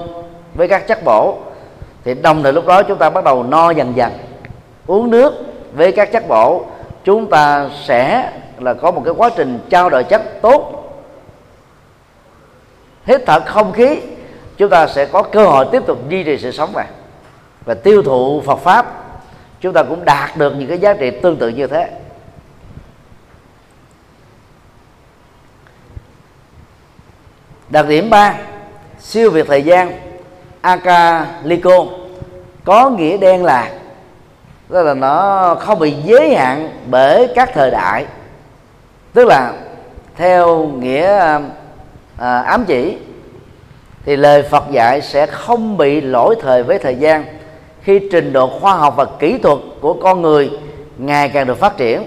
với các chất bổ. Thì đồng thời lúc đó chúng ta bắt đầu no dần dần. Uống nước với các chất bổ chúng ta sẽ là có một cái quá trình trao đổi chất tốt. Hít thở không khí chúng ta sẽ có cơ hội tiếp tục duy trì sự sống này và tiêu thụ Phật pháp chúng ta cũng đạt được những cái giá trị tương tự như thế. Đặc điểm 3 siêu việt thời gian akaliko có nghĩa đen là tức là nó không bị giới hạn bởi các thời đại. Tức là theo nghĩa à, ám chỉ thì lời Phật dạy sẽ không bị lỗi thời với thời gian khi trình độ khoa học và kỹ thuật của con người ngày càng được phát triển.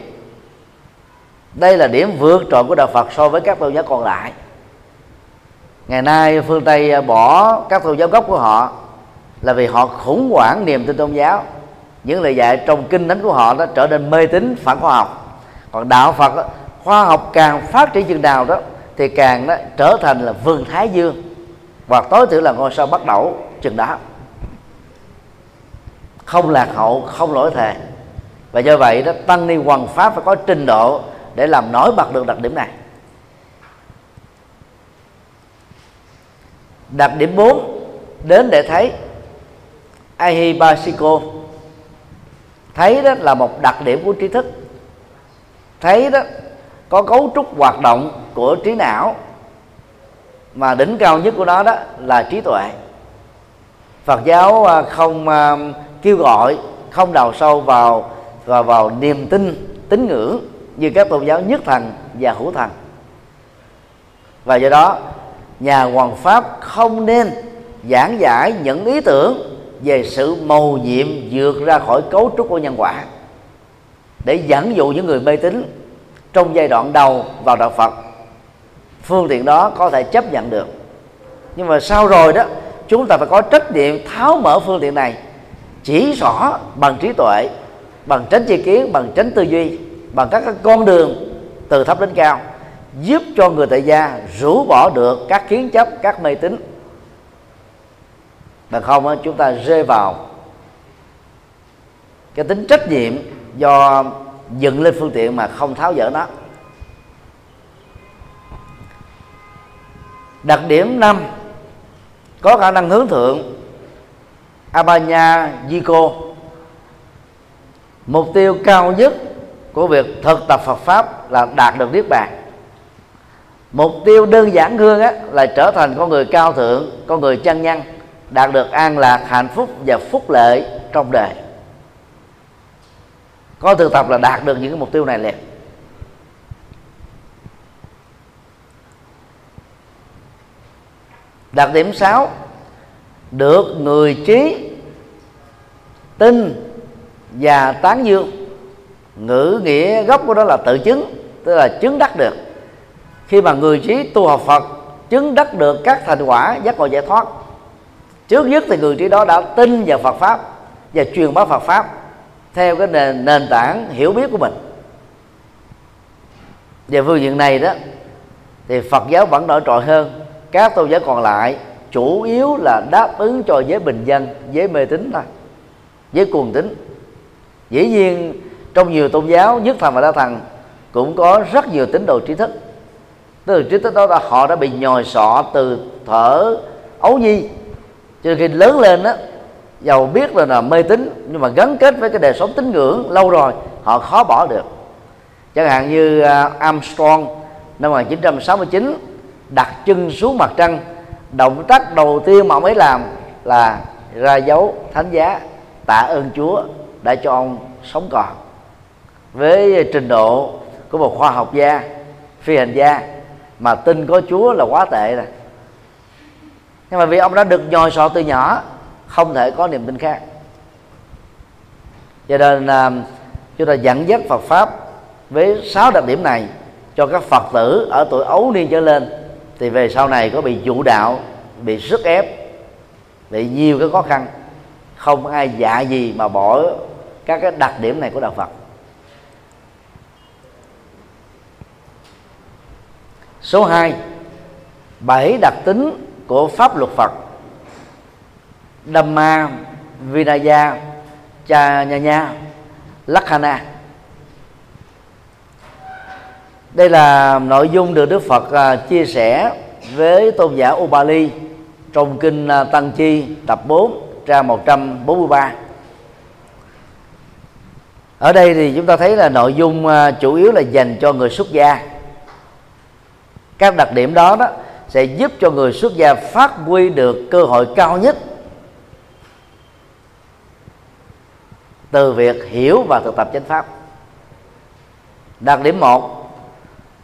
Đây là điểm vượt trội của đạo Phật so với các tôn giáo còn lại ngày nay phương tây à, bỏ các tôn giáo gốc của họ là vì họ khủng hoảng niềm tin tôn giáo. Những lời dạy trong kinh thánh của họ đó trở nên mê tín phản khoa học. Còn đạo phật đó, khoa học càng phát triển chừng nào đó thì càng đó trở thành là vườn thái dương. Và tối thiểu là ngôi sao bắt đầu chừng đó. Không lạc hậu không lỗi thề. Và do vậy đó tăng ni hoàng pháp phải có trình độ để làm nổi bật được đặc điểm này. Đặc điểm 4 đến để thấy ahibasiko thấy đó là một đặc điểm của trí thức. Thấy đó có cấu trúc hoạt động của trí não, mà đỉnh cao nhất của nó đó là trí tuệ. Phật giáo à, không à, kêu gọi, không đào sâu vào, và vào niềm tin, tín ngưỡng như các tôn giáo nhất thần và hữu thần. Và do đó nhà hoàng pháp không nên giảng giải những ý tưởng về sự mầu nhiệm vượt ra khỏi cấu trúc của nhân quả. Để dẫn dụ những người mê tín trong giai đoạn đầu vào đạo Phật, phương tiện đó có thể chấp nhận được. Nhưng mà sau rồi đó, chúng ta phải có trách nhiệm tháo mở phương tiện này, chỉ rõ bằng trí tuệ, bằng tránh chi kiến, bằng tránh tư duy, bằng các con đường từ thấp đến cao giúp cho người tại gia rũ bỏ được các kiến chấp, các mê tín. Bằng không chúng ta rơi vào cái tính trách nhiệm do dựng lên phương tiện mà không tháo dỡ nó. Đặc điểm năm, có khả năng hướng thượng. Abanya Jiko mục tiêu cao nhất của việc thực tập Phật pháp là đạt được niết bàn mục tiêu đơn giản hơn á, là trở thành con người cao thượng con người chân nhân đạt được an lạc hạnh phúc và phúc lợi trong đời. Có thực tập là đạt được những cái mục tiêu này liền. Đặc điểm 6 được người trí tin và tán dương. Ngữ nghĩa gốc của đó là tự chứng tức là chứng đắc được khi mà người trí tu học Phật chứng đắc được các thành quả giác ngộ giải thoát. Trước nhất thì người trí đó đã tin vào Phật pháp và truyền bá Phật pháp theo cái nền, nền tảng hiểu biết của mình. Về phương diện này đó thì Phật giáo vẫn nổi trội hơn. Các tôn giáo còn lại chủ yếu là đáp ứng cho giới bình dân giới mê tín thôi giới cuồng tín. Dĩ nhiên trong nhiều tôn giáo nhất thần và đa thần cũng có rất nhiều tín đồ trí thức từ trí thức đó là họ đã bị nhồi sọ từ thở ấu nhi. Cho nên khi lớn lên á giàu biết là, là mê tín nhưng mà gắn kết với cái đời sống tín ngưỡng lâu rồi họ khó bỏ được. Chẳng hạn như à, Armstrong năm 1969 đặt chân xuống mặt trăng động tác đầu tiên mà ông ấy làm là ra dấu thánh giá tạ ơn Chúa đã cho ông sống còn. Với trình độ của một khoa học gia phi hành gia mà tin có Chúa là quá tệ rồi. Nhưng mà vì ông đã được nhồi sọ từ nhỏ, không thể có niềm tin khác. Cho nên à, chúng ta dẫn dắt Phật pháp với sáu đặc điểm này cho các Phật tử ở tuổi ấu niên trở lên. Thì về sau này có bị dụ đạo, bị sức ép, bị nhiều cái khó khăn. Không ai dạ gì mà bỏ các cái đặc điểm này của đạo Phật. Số 2 bảy đặc tính của pháp luật Phật. Dhamma Vinaya Cha Nha Nha Lakhana. Đây là nội dung được Đức Phật à, chia sẻ với tôn giả Ubali trong kinh à, Tăng Chi tập 4 trang 143 ở đây thì chúng ta thấy là nội dung à, chủ yếu là dành cho người xuất gia các đặc điểm đó đó sẽ giúp cho người xuất gia phát huy được cơ hội cao nhất từ việc hiểu và thực tập chánh pháp. Đặc điểm một,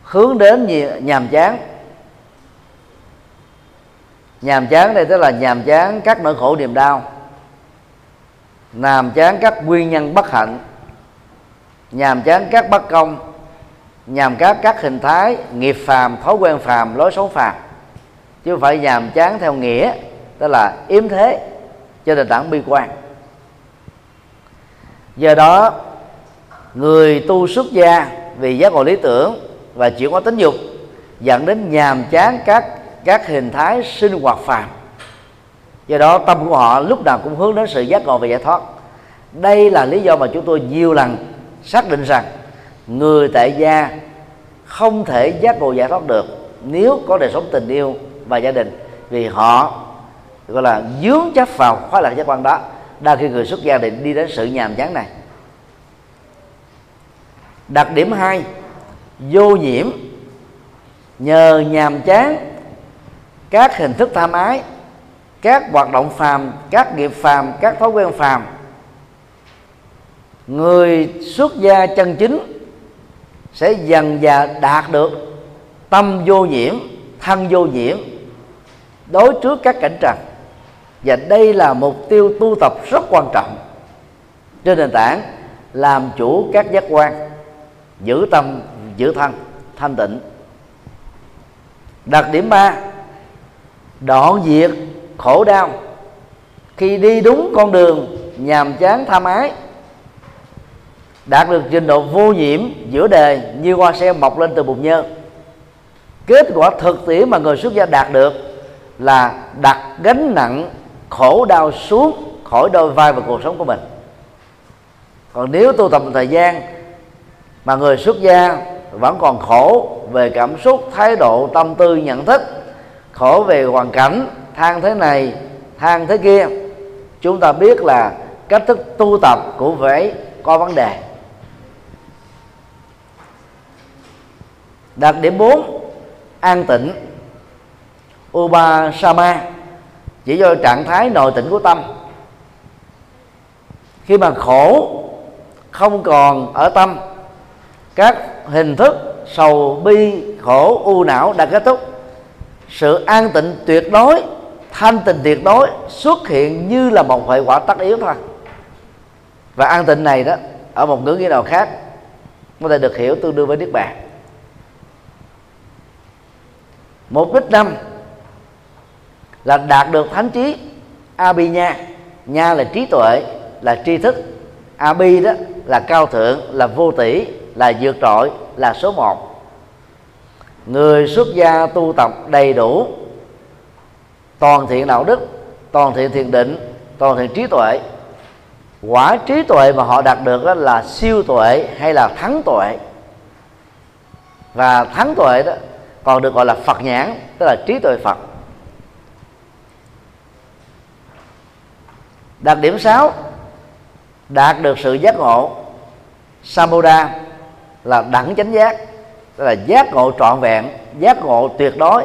hướng đến nhàm chán. Nhàm chán đây tức là nhàm chán các nỗi khổ niềm đau, nhàm chán các nguyên nhân bất hạnh, nhàm chán các bất công nhàm các các hình thái, nghiệp phàm, thói quen phàm, lối sống phàm. Chứ không phải nhàm chán theo nghĩa, tức là yếm thế, cho nền tảng bi quan. Do đó, người tu xuất gia vì giác ngộ lý tưởng và chuyển hóa tính dục, dẫn đến nhàm chán các các hình thái sinh hoạt phàm. Do đó, tâm của họ lúc nào cũng hướng đến sự giác ngộ và giải thoát. Đây là lý do mà chúng tôi nhiều lần xác định rằng người tại gia không thể giác ngộ giải thoát được nếu có đời sống tình yêu và gia đình. Vì họ, gọi là, dướng chấp vào khóa lạc giác quan đó đa khi người xuất gia định đi đến sự nhàm chán này. Đặc điểm hai, vô nhiễm. Nhờ nhàm chán, các hình thức tham ái, các hoạt động phàm, các nghiệp phàm, các thói quen phàm. Người xuất gia chân chính sẽ dần dà đạt được tâm vô nhiễm, thân vô nhiễm, đối trước các cảnh trần. Và đây là mục tiêu tu tập rất quan trọng. Trên nền tảng làm chủ các giác quan, giữ tâm, giữ thân, thanh tịnh. Đặc điểm ba, đoạn diệt khổ đau. Khi đi đúng con đường nhàm chán tham ái đạt được trình độ vô nhiễm giữa đề như hoa sen mọc lên từ bùn nhơ. Kết quả thực tiễn mà người xuất gia đạt được là đặt gánh nặng khổ đau xuống khỏi đôi vai và cuộc sống của mình. Còn nếu tu tập một thời gian mà người xuất gia vẫn còn khổ về cảm xúc, thái độ, tâm tư, nhận thức, khổ về hoàn cảnh, than thế này, than thế kia, chúng ta biết là cách thức tu tập của phải có vấn đề. Đặc điểm 4 an tịnh. Upasama chỉ do trạng thái nội tịnh của tâm. Khi mà khổ, không còn ở tâm, các hình thức sầu bi khổ u não đã kết thúc. Sự an tịnh tuyệt đối, thanh tịnh tuyệt đối xuất hiện như là một hệ quả tất yếu thôi. Và an tịnh này đó, ở một ngữ nghĩa nào khác, có thể được hiểu tương đương với niết bàn mục đích năm là đạt được thánh trí abhinya. Nha là trí tuệ, là tri thức. Abi đó là cao thượng, là vô tỷ, là vượt trội, là số một. Người xuất gia tu tập đầy đủ toàn thiện đạo đức, toàn thiện thiền định, toàn thiện trí tuệ. Quả trí tuệ mà họ đạt được đó là siêu tuệ hay là thắng tuệ. Và thắng tuệ đó còn được gọi là phật nhãn tức là trí tuệ phật. Đặc điểm 6 đạt được sự giác ngộ. Samuda là đẳng chánh giác tức là giác ngộ trọn vẹn giác ngộ tuyệt đối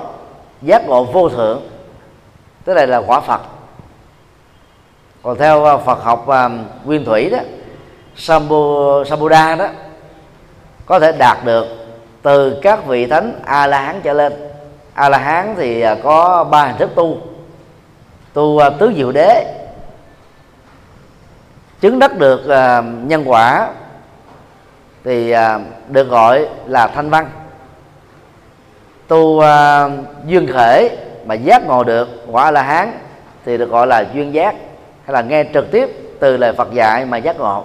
giác ngộ vô thượng. Tức là là quả phật. Còn theo à, phật học à, nguyên thủy đó Sambu, Sambuddha đó có thể đạt được từ các vị thánh a la hán trở lên. A la hán thì à, có ba hình thức tu. Tu à, tứ diệu đế, chứng đắc được à, nhân quả, thì được gọi là thanh văn. Tu duyên khể mà giác ngộ được quả là hán thì được gọi là duyên giác, hay là nghe trực tiếp từ lời Phật dạy mà giác ngộ.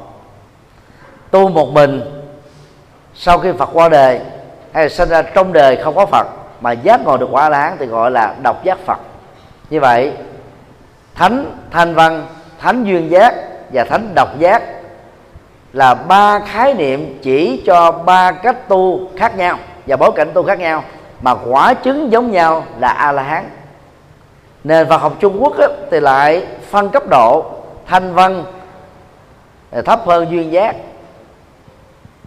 Tu một mình sau khi Phật qua đời hay là sinh ra trong đời không có Phật mà giác ngộ được quả la hán thì gọi là độc giác Phật. Như vậy thánh thanh văn thánh duyên giác và thánh độc giác là ba khái niệm chỉ cho ba cách tu khác nhau và bối cảnh tu khác nhau mà quả chứng giống nhau là a la hán. Nền Phật học Trung Quốc ấy, thì lại phân cấp độ thanh văn thấp hơn duyên giác.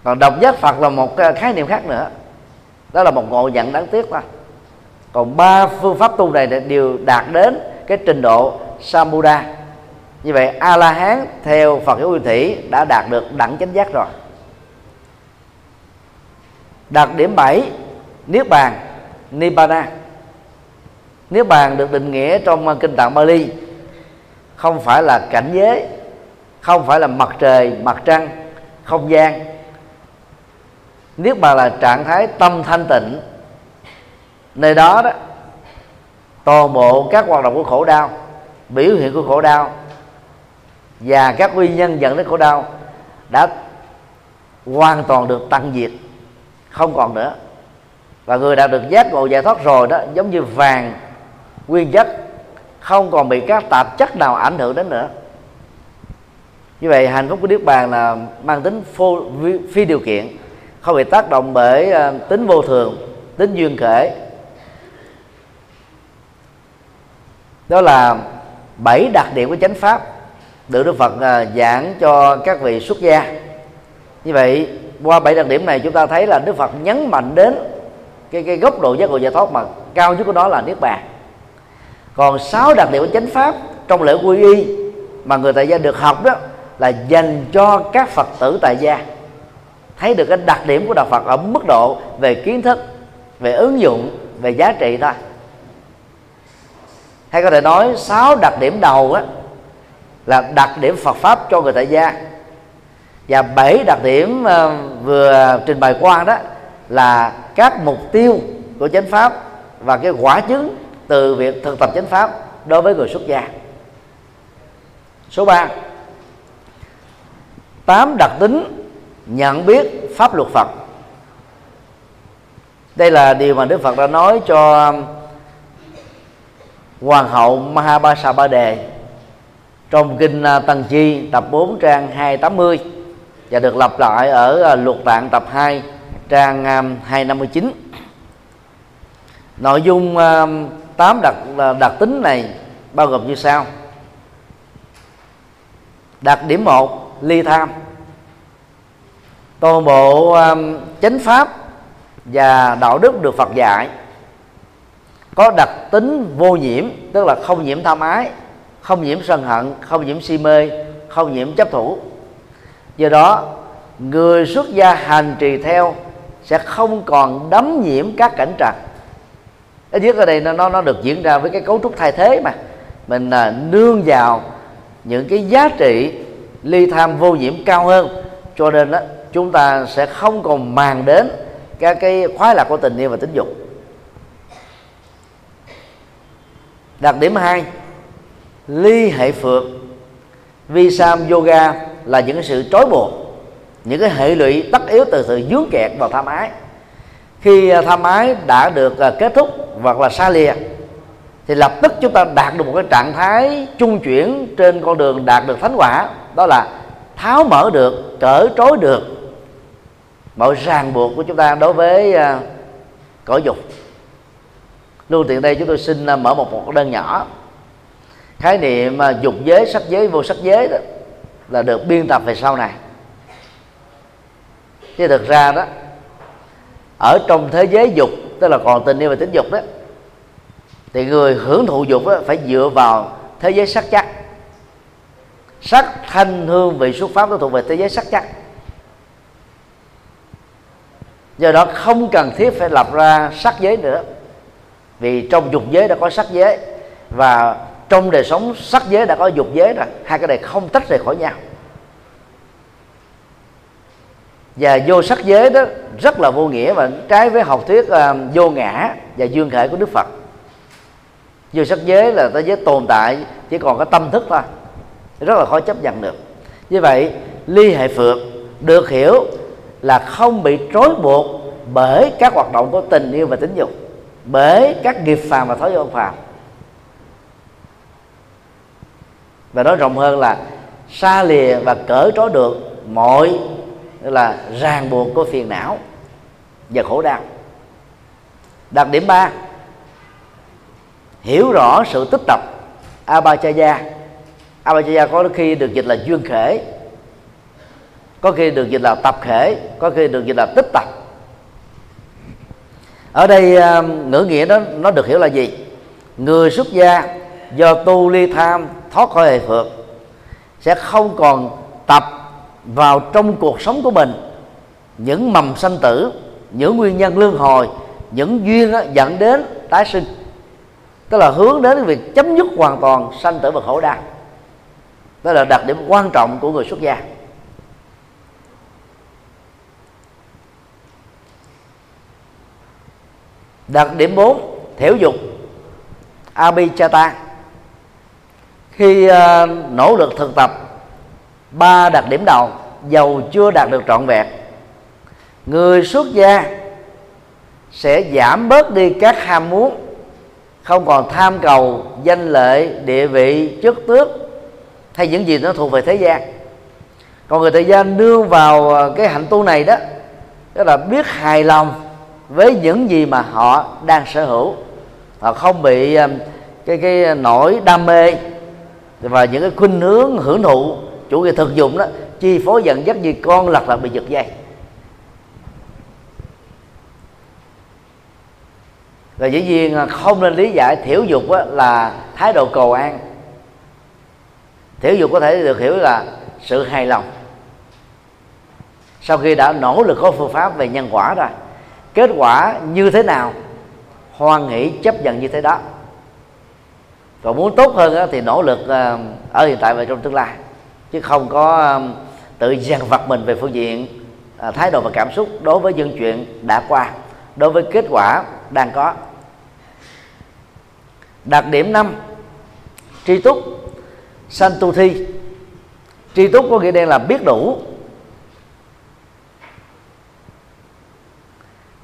Còn độc giác Phật là một à, khái niệm khác nữa đó là một ngộ nhận đáng tiếc thôi còn ba phương pháp tu này đều đạt đến cái trình độ Sambuddha như vậy a la hán theo phật giáo nguyên thủy đã đạt được đẳng chánh giác rồi. Đặc điểm 7 niết bàn, nibbana. Niết bàn được định nghĩa trong kinh tạng Bali không phải là cảnh giới, không phải là mặt trời, mặt trăng, không gian niết bàn là trạng thái tâm thanh tịnh nơi đó đó toàn bộ các hoạt động của khổ đau biểu hiện của khổ đau và các nguyên nhân dẫn đến khổ đau đã hoàn toàn được tăng diệt không còn nữa. Và người đã được giác ngộ giải thoát rồi đó giống như vàng nguyên chất không còn bị các tạp chất nào ảnh hưởng đến nữa. Như vậy hạnh phúc của niết bàn là mang tính phô, phi điều kiện không bị tác động bởi ờ, tính vô thường, tính duyên khể đó là bảy đặc điểm của chánh pháp được Đức Phật ờ, giảng cho các vị xuất gia. Như vậy, qua bảy đặc điểm này chúng ta thấy là Đức Phật nhấn mạnh đến cái cái góc độ giác ngộ giải thoát mà cao nhất của đó là niết bàn. Còn sáu đặc điểm của chánh pháp trong lễ quy y mà người tại gia được học đó là dành cho các phật tử tại gia thấy được cái đặc điểm của đạo phật ở mức độ về kiến thức, về ứng dụng, về giá trị thôi. Hay có thể nói sáu đặc điểm đầu á, là đặc điểm Phật pháp cho người tại gia. Và bảy đặc điểm ờ, vừa trình bày qua đó, là các mục tiêu của chánh pháp và cái quả chứng từ việc thực tập chánh pháp đối với người xuất gia. Số 3 tám đặc tính nhận biết pháp luật Phật. Đây là điều mà Đức Phật đã nói cho Hoàng hậu Mahabhasa Ba Đề trong kinh à, Tăng Chi, tập 4 trang 280 và được lặp lại ở à, luật tạng tập 2 trang à, 259 nội dung 8 đặc đặc tính này bao gồm như sau. Đặc điểm 1 ly tham toàn bộ um, chánh pháp và đạo đức được Phật dạy có đặc tính vô nhiễm tức là không nhiễm tham ái không nhiễm sân hận không nhiễm si mê không nhiễm chấp thủ. Do đó người xuất gia hành trì theo sẽ không còn đấm nhiễm các cảnh trần. Ít nhất ở đây nó nó được diễn ra với cái cấu trúc thay thế mà. Mình à, nương vào những cái giá trị ly tham vô nhiễm cao hơn. Cho nên đó chúng ta sẽ không còn màng đến các cái khoái lạc của tình yêu và tính dục. Đặc điểm hai, ly hệ phượt vi sam yoga là những sự trói buộc, những cái hệ lụy tất yếu từ sự dướng kẹt vào tham ái. Khi à, tham ái đã được à, kết thúc hoặc là xa lìa, thì lập tức chúng ta đạt được một cái trạng thái trung chuyển trên con đường đạt được thánh quả, đó là tháo mở được, cởi trói được mọi ràng buộc của chúng ta đối với uh, cõi dục. Luôn tiện đây chúng tôi xin à, mở một một đơn nhỏ. Khái niệm mà dục giới sắc giới vô sắc giới đó là được biên tập về sau này. Chứ thực ra đó ở trong thế giới dục tức là còn tình yêu và tính dục đó thì người hưởng thụ dục đó, phải dựa vào thế giới sắc chắc. Sắc thanh hương vị xuất pháp nó thuộc về thế giới sắc chắc do đó không cần thiết phải lập ra sắc giới nữa. Vì trong dục giới đã có sắc giới và trong đời sống sắc giới đã có dục giới rồi hai cái này không tách rời khỏi nhau. Và vô sắc giới đó rất là vô nghĩa và trái với học thuyết uh, vô ngã và dương khởi của đức phật. Vô sắc giới là thế giới tồn tại chỉ còn có tâm thức thôi rất là khó chấp nhận được. Như vậy ly hệ phượt được hiểu là không bị trói buộc bởi các hoạt động của tình yêu và tính dục, bởi các nghiệp phàm và thói quen phàm. Và nói rộng hơn là xa lìa và cởi trói được mọi là ràng buộc của phiền não và khổ đau. Đặc điểm ba, hiểu rõ sự tích tập abhachaya abhachaya có khi được dịch là duyên khể có khi được dịch là tập thể, có khi được dịch là tích tập. Ở đây à, ngữ nghĩa đó nó được hiểu là gì? Người xuất gia do tu ly tham thoát khỏi hệ phượt sẽ không còn tập vào trong cuộc sống của mình những mầm sanh tử những nguyên nhân lương hồi những duyên đó dẫn đến tái sinh. Tức là hướng đến việc chấm dứt hoàn toàn sanh tử và khổ đau đó là đặc điểm quan trọng của người xuất gia. Đặc điểm 4 thiểu dục abhichata khi uh, nỗ lực thực tập ba đặc điểm đầu dầu chưa đạt được trọn vẹn. Người xuất gia sẽ giảm bớt đi các ham muốn không còn tham cầu danh lợi địa vị chức tước hay những gì nó thuộc về thế gian. Còn người thời gian nương vào ờ, cái hạnh tu này đó tức là biết hài lòng với những gì mà họ đang sở hữu. Họ không bị um, cái cái nỗi đam mê và những cái khuynh hướng hưởng thụ, chủ nghĩa thực dụng đó, chi phối dẫn dắt như con lật là bị giật dây. Và dĩ nhiên không nên lý giải thiểu dục là thái độ cầu an. Thiểu dục có thể được hiểu là sự hài lòng. Sau khi đã nỗ lực có phương pháp về nhân quả rồi kết quả như thế nào? Hoan nghĩ chấp nhận như thế đó. Còn muốn tốt hơn thì nỗ lực ờ, ở hiện tại và trong tương lai. Chứ không có ờ, tự dằn vặt mình về phương diện ờ, thái độ và cảm xúc đối với dân chuyện đã qua, đối với kết quả đang có. Đặc điểm năm, tri túc. Sanh tu thi. tri túc có nghĩa đen là biết đủ.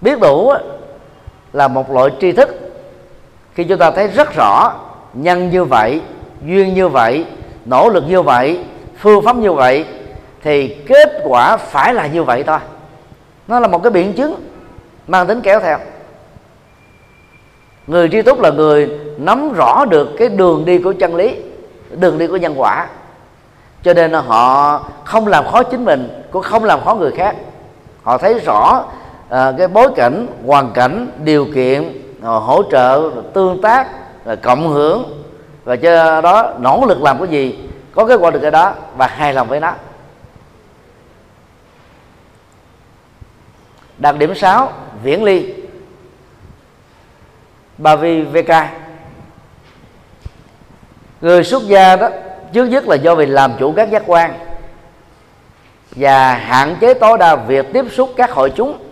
Biết đủ là một loại tri thức. Khi chúng ta thấy rất rõ nhân như vậy, duyên như vậy, nỗ lực như vậy, phương pháp như vậy, thì kết quả phải là như vậy thôi. Nó là một cái biện chứng mang tính kéo theo. Người tri túc là người nắm rõ được cái đường đi của chân lý, đường đi của nhân quả. Cho nên họ không làm khó chính mình, cũng không làm khó người khác. Họ thấy rõ à, cái bối cảnh hoàn cảnh điều kiện à, hỗ trợ tương tác à, cộng hưởng. Và cho đó nỗ lực làm cái gì? Có kết quả được cái đó và hài lòng với nó. Đặc điểm 6 viễn ly. Ba vi vk người xuất gia đó trước nhất là do vì làm chủ các giác quan và hạn chế tối đa việc tiếp xúc các hội chúng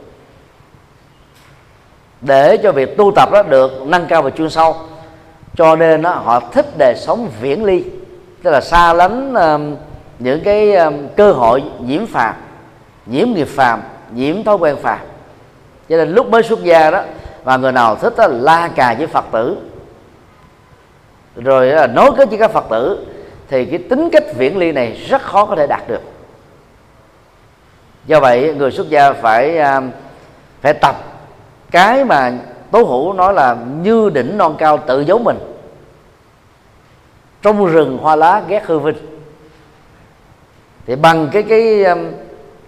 để cho việc tu tập đó được nâng cao và chuyên sâu. Cho nên đó, họ thích đời sống viễn ly tức là xa lánh um, những cái um, cơ hội nhiễm phàm nhiễm nghiệp phàm nhiễm thói quen phàm. Cho nên lúc mới xuất gia đó và người nào thích đó, la cà với phật tử. Rồi là nói kết với các phật tử thì cái tính cách viễn ly này rất khó có thể đạt được. Do vậy người xuất gia phải phải tập cái mà tố hữu nói là như đỉnh non cao tự giấu mình. Trong rừng hoa lá ghét hư vinh. Thì bằng cái cái um,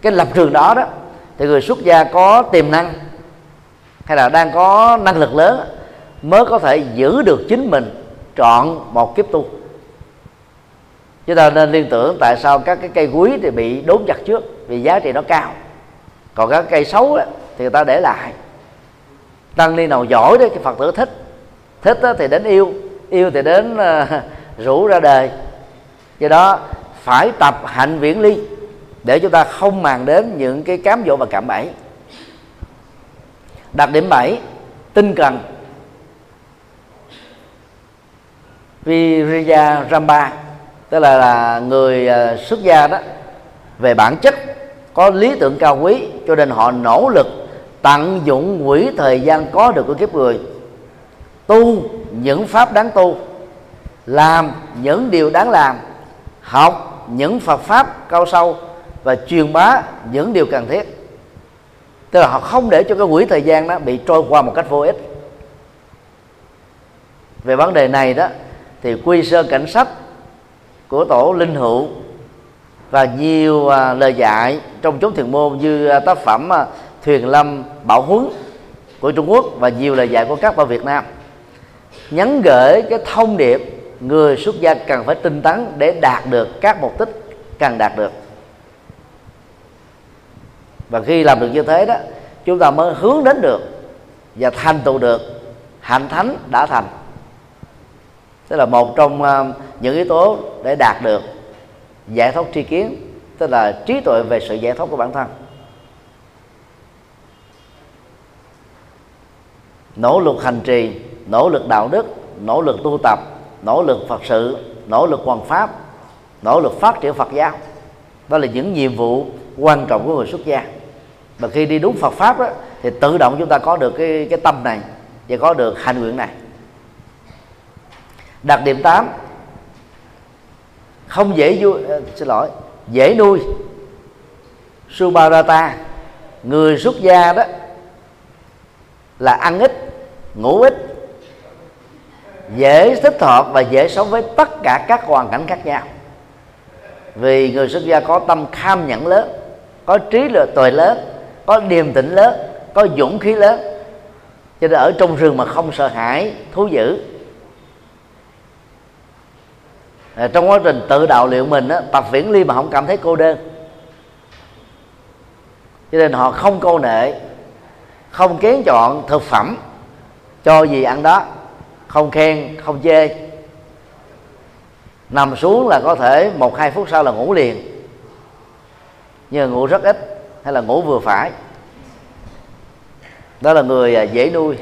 cái lập trường đó đó thì người xuất gia có tiềm năng hay là đang có năng lực lớn mới có thể giữ được chính mình trọn một kiếp tu. Chúng ta nên liên tưởng tại sao các cái cây quý thì bị đốn chặt trước vì giá trị nó cao. Còn các cây xấu đó, thì người ta để lại tăng ni nào giỏi đấy cái phật tử thích. Thích đó thì đến yêu yêu thì đến uh, rủ ra đời do đó phải tập hạnh viễn ly để chúng ta không màng đến những cái cám dỗ và cảm bẫy. Đặc điểm 7 tinh cần. Viriya Ramba tức là, là người ờ, xuất gia đó về bản chất có lý tưởng cao quý cho nên họ nỗ lực tận dụng quỹ thời gian có được của kiếp người. Tu những pháp đáng tu, làm những điều đáng làm, học những Phật pháp cao sâu và truyền bá những điều cần thiết. Tức là họ không để cho cái quỹ thời gian đó bị trôi qua một cách vô ích. Về vấn đề này đó, thì quy sơ cảnh sách của tổ linh hữu và nhiều à, lời dạy trong chốn thiền môn như à, tác phẩm à, thuyền lâm bảo huấn của trung quốc và nhiều lời dạy của các bà việt nam. Nhắn gửi cái thông điệp, người xuất gia cần phải tinh tấn để đạt được các mục đích cần đạt được. Và khi làm được như thế đó, chúng ta mới hướng đến được và thành tựu được, hạnh thánh đã thành. Tức là một trong ờ, những yếu tố để đạt được giải thoát tri kiến, tức là trí tuệ về sự giải thoát của bản thân. Nỗ lực hành trì nỗ lực đạo đức nỗ lực tu tập nỗ lực phật sự nỗ lực hoàn pháp nỗ lực phát triển phật giáo. Đó là những nhiệm vụ quan trọng của người xuất gia. Và khi đi đúng phật pháp đó, thì tự động chúng ta có được cái cái tâm này và có được hành nguyện này. Đặc điểm 8 không dễ vui ờ, xin lỗi dễ nuôi. Subarata người xuất gia đó là ăn ít ngủ ít dễ thích hợp và dễ sống với tất cả các hoàn cảnh khác nhau. Vì người xuất gia có tâm kham nhẫn lớn có trí lệ tuệ lớn có điềm tĩnh lớn có dũng khí lớn. Cho nên ở trong rừng mà không sợ hãi thú dữ. À, trong quá trình tự đạo luyện mình á, tập viễn ly mà không cảm thấy cô đơn. Cho nên họ không câu nệ không kén chọn thực phẩm cho gì ăn đó, không khen, không chê. Nằm xuống là có thể một hai phút sau là ngủ liền. Nhưng ngủ rất ít hay là ngủ vừa phải. Đó là người à, dễ nuôi.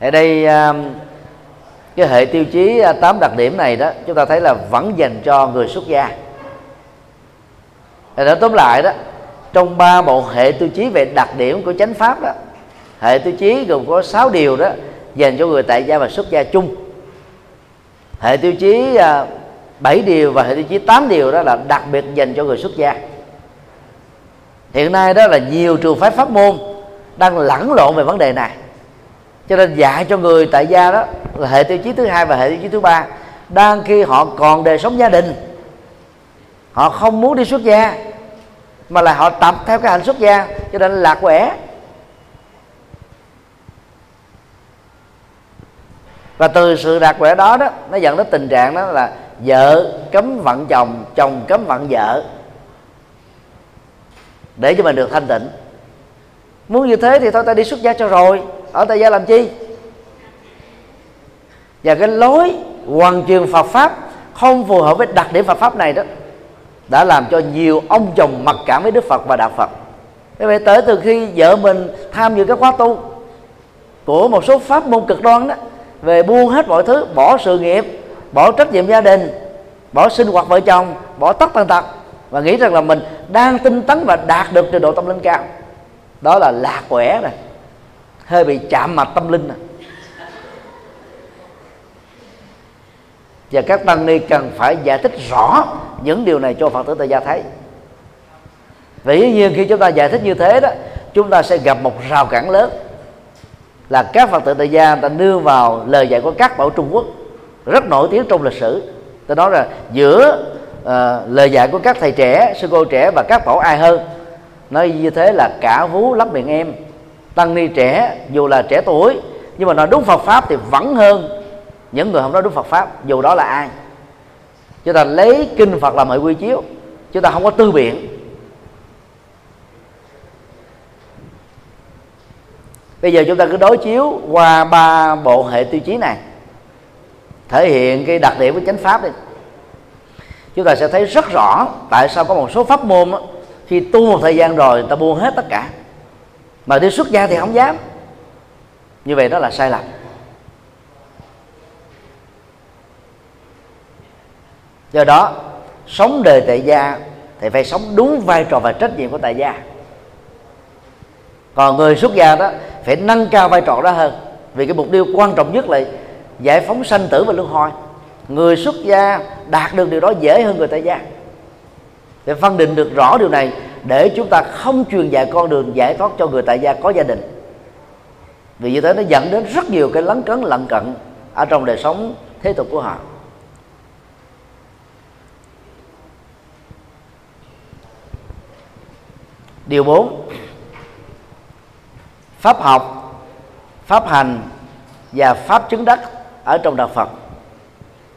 Ở đây à, cái hệ tiêu chí à, tám đặc điểm này đó, chúng ta thấy là vẫn dành cho người xuất gia. Để tóm lại đó trong ba bộ hệ tiêu chí về đặc điểm của chánh pháp đó. Hệ tiêu chí gồm có 6 điều đó, dành cho người tại gia và xuất gia chung. Hệ tiêu chí à, 7 điều và hệ tiêu chí 8 điều đó là đặc biệt dành cho người xuất gia. Hiện nay đó là nhiều trường phái pháp môn đang lẫn lộn về vấn đề này. Cho nên dạy cho người tại gia đó là hệ tiêu chí thứ hai và hệ tiêu chí thứ ba. Đang khi họ còn đời sống gia đình, họ không muốn đi xuất gia mà là họ tập theo cái hạnh xuất gia, cho nên lạc quẻ. Và từ sự lạc quẻ đó đó, nó dẫn đến tình trạng đó là vợ cấm vận chồng chồng cấm vận vợ. Để cho mình được thanh tịnh. Muốn như thế thì thôi, ta đi xuất gia cho rồi. Ở tại gia làm chi? Và cái lối hoàn truyền Phật pháp không phù hợp với đặc điểm Phật pháp này đó đã làm cho nhiều ông chồng mặc cảm với Đức Phật và đạo Phật thế vậy tới từ khi vợ mình tham dự các khóa tu của một số pháp môn cực đoan đó, về buông hết mọi thứ, bỏ sự nghiệp, bỏ trách nhiệm gia đình, bỏ sinh hoạt vợ chồng, bỏ tất tần tật, và nghĩ rằng là mình đang tinh tấn và đạt được trình độ tâm linh cao đó là lạc quẻ này hơi bị chạm mặt tâm linh này. Và các tăng ni cần phải giải thích rõ những điều này cho phật tử tại gia thấy. Vì dĩ nhiên khi chúng ta giải thích như thế đó chúng ta sẽ gặp một rào cản lớn. Là các phật tử tại gia ta đưa vào lời dạy của các bảo trung quốc rất nổi tiếng trong lịch sử. Tôi nói là giữa uh, lời dạy của các thầy trẻ sư cô trẻ và các bảo ai hơn nói như thế là cả vú lắm miệng em. Tăng ni trẻ dù là trẻ tuổi nhưng mà nói đúng Phật pháp thì vẫn hơn những người không nói đúng Phật pháp dù đó là ai? Chúng ta lấy kinh Phật làm hệ quy chiếu chúng ta không có tư biện. Bây giờ chúng ta cứ đối chiếu qua ba bộ hệ tiêu chí này thể hiện cái đặc điểm của chánh pháp đi. Chúng ta sẽ thấy rất rõ tại sao có một số pháp môn đó, khi tu một thời gian rồi người ta buông hết tất cả. Mà đi xuất gia thì không dám. Như vậy đó là sai lầm. Do đó, sống đời tại gia thì phải sống đúng vai trò và trách nhiệm của tại gia. Còn người xuất gia đó phải nâng cao vai trò đó hơn, vì cái mục tiêu quan trọng nhất là giải phóng sanh tử và luân hồi. Người xuất gia đạt được điều đó dễ hơn người tại gia. Để phân định được rõ điều này, để chúng ta không truyền dạy con đường giải thoát cho người tại gia có gia đình. Vì như thế nó dẫn đến rất nhiều cái lấn cấn, lận cận ở trong đời sống thế tục của họ. Điều 4 pháp học, pháp hành và pháp chứng đắc ở trong đạo Phật.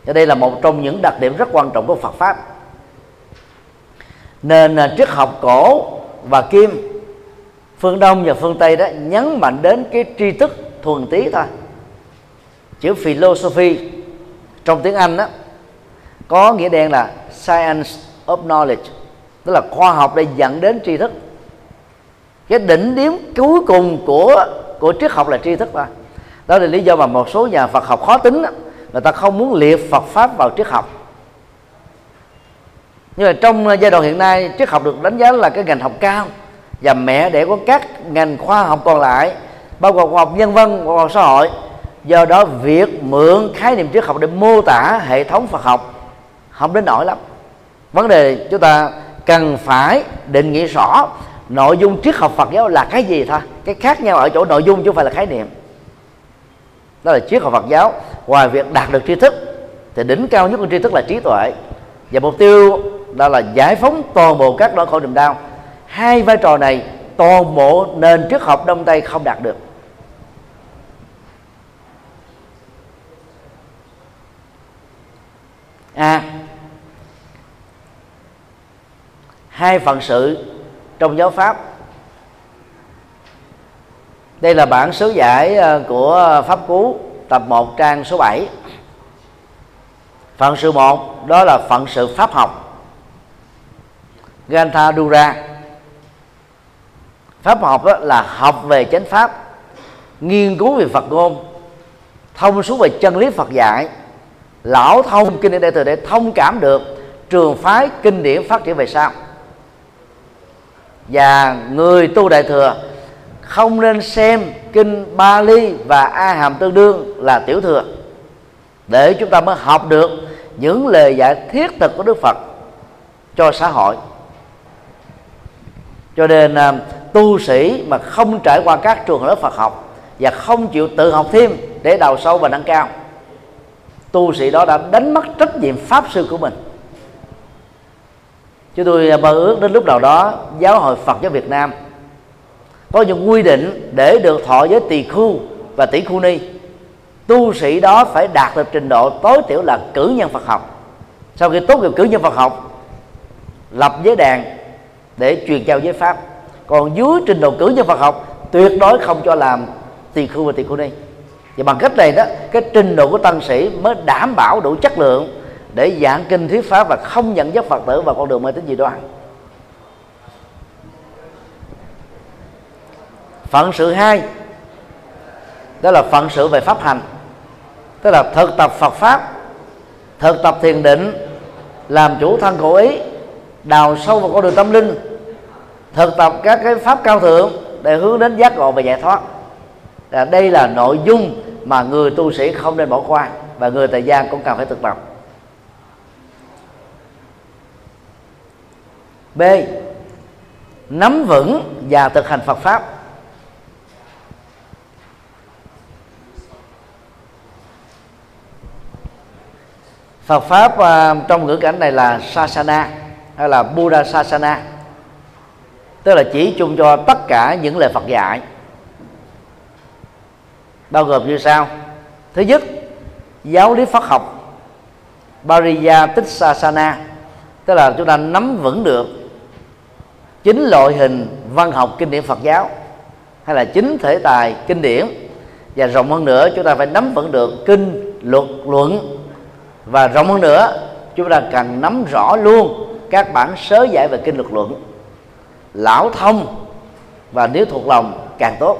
Và đây là một trong những đặc điểm rất quan trọng của Phật pháp. Nên à, triết học cổ và kim, phương đông và phương tây đó nhấn mạnh đến cái tri thức thuần tí thôi. Chữ philosophy trong tiếng anh đó có nghĩa đen là science of knowledge, tức là khoa học để dẫn đến tri thức cái đỉnh điểm cuối cùng của của triết học là tri thức thôi đó là lý do mà một số nhà Phật học khó tính người ta không muốn liệt Phật pháp vào triết học. Nhưng mà trong giai đoạn hiện nay, triết học được đánh giá là cái ngành học cao và mẹ để có các ngành khoa học còn lại, bao gồm khoa học nhân văn, khoa học xã hội. Do đó, việc mượn khái niệm triết học để mô tả hệ thống Phật học không đến nổi lắm. Vấn đề chúng ta cần phải định nghĩa rõ nội dung triết học Phật giáo là cái gì thôi cái khác nhau ở chỗ nội dung chứ không phải là khái niệm. Đó là triết học Phật giáo. Ngoài việc đạt được tri thức thì đỉnh cao nhất của tri thức là trí tuệ. Và mục tiêu đó là giải phóng toàn bộ các nỗi khổ niềm đau. Hai vai trò này toàn bộ nền triết học đông tây không đạt được. A. À, hai phần sự trong giáo pháp. Đây là bản sớ giải ờ, của pháp cú, tập 1 trang số 7 phận sự một, đó là phận sự pháp học. Gantha Dura. Pháp học đó là học về chánh pháp, nghiên cứu về Phật ngôn, thông suốt về chân lý Phật dạy, lão thông kinh điển đại thừa để thông cảm được trường phái kinh điển phát triển về sau và người tu đại thừa không nên xem kinh Bali và A Hàm tương đương là tiểu thừa. Để chúng ta mới học được những lời dạy thiết thực của Đức Phật cho xã hội. Cho nên à, tu sĩ mà không trải qua các trường lớp Phật học và không chịu tự học thêm để đào sâu và nâng cao, tu sĩ đó đã đánh mất trách nhiệm pháp sư của mình chúng tôi à, mơ ước đến lúc nào đó giáo hội Phật giáo Việt Nam có những quy định để được thọ giới tỳ khu và tỷ khu ni. Tu sĩ đó phải đạt được trình độ tối thiểu là cử nhân Phật học. Sau khi tốt nghiệp cử nhân Phật học, lập giới đàn để truyền trao giới pháp. Còn dưới trình độ cử nhân Phật học, tuyệt đối không cho làm tỳ khu và tỳ khu ni. Và bằng cách này đó, cái trình độ của tăng sĩ mới đảm bảo đủ chất lượng để giảng kinh thuyết pháp và không nhận dắt phật tử vào con đường mê tín dị đoan. Phận sự hai, đó là phận sự về pháp hành, tức là thực tập phật pháp, thực tập thiền định, làm chủ thân khẩu ý, đào sâu vào con đường tâm linh, thực tập các cái pháp cao thượng để hướng đến giác ngộ và giải thoát. Là đây là nội dung mà người tu sĩ không nên bỏ qua và người tại gia cũng cần phải thực tập. B. Nắm vững và thực hành phật pháp. Phật pháp uh, trong ngữ cảnh này là sasana hay là Buddha sasana. Tức là chỉ chung cho tất cả những lời Phật dạy. Bao gồm như sau. Thứ nhất giáo lý Phật học Bariya Tích tức là chúng ta nắm vững được chính loại hình văn học kinh điển Phật giáo, hay là chính thể tài kinh điển. Và rộng hơn nữa, chúng ta phải nắm vững được kinh, luật, luận. Và rộng hơn nữa, chúng ta cần nắm rõ luôn các bản sớ giải về kinh, luật, luận. Lão thông và nếu thuộc lòng càng tốt.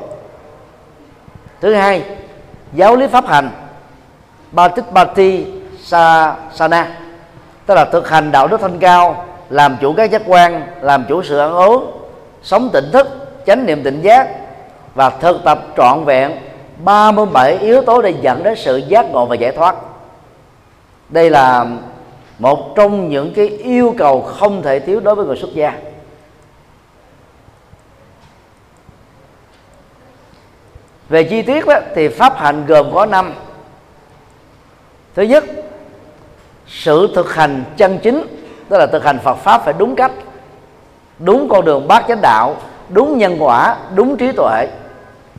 Thứ hai, giáo lý pháp hành. Ba tích ba thi sa Sana tức là thực hành đạo đức thanh cao làm chủ các giác quan làm chủ sự ăn uống sống tỉnh thức chánh niệm tỉnh giác và thực tập trọn vẹn 37 yếu tố để dẫn đến sự giác ngộ và giải thoát. Đây là một trong những cái yêu cầu không thể thiếu đối với người xuất gia. Về chi tiết đó, thì pháp hành gồm có năm. Thứ nhất sự thực hành chân chính tức là thực hành Phật pháp phải đúng cách. Đúng con đường bát chánh đạo, đúng nhân quả, đúng trí tuệ,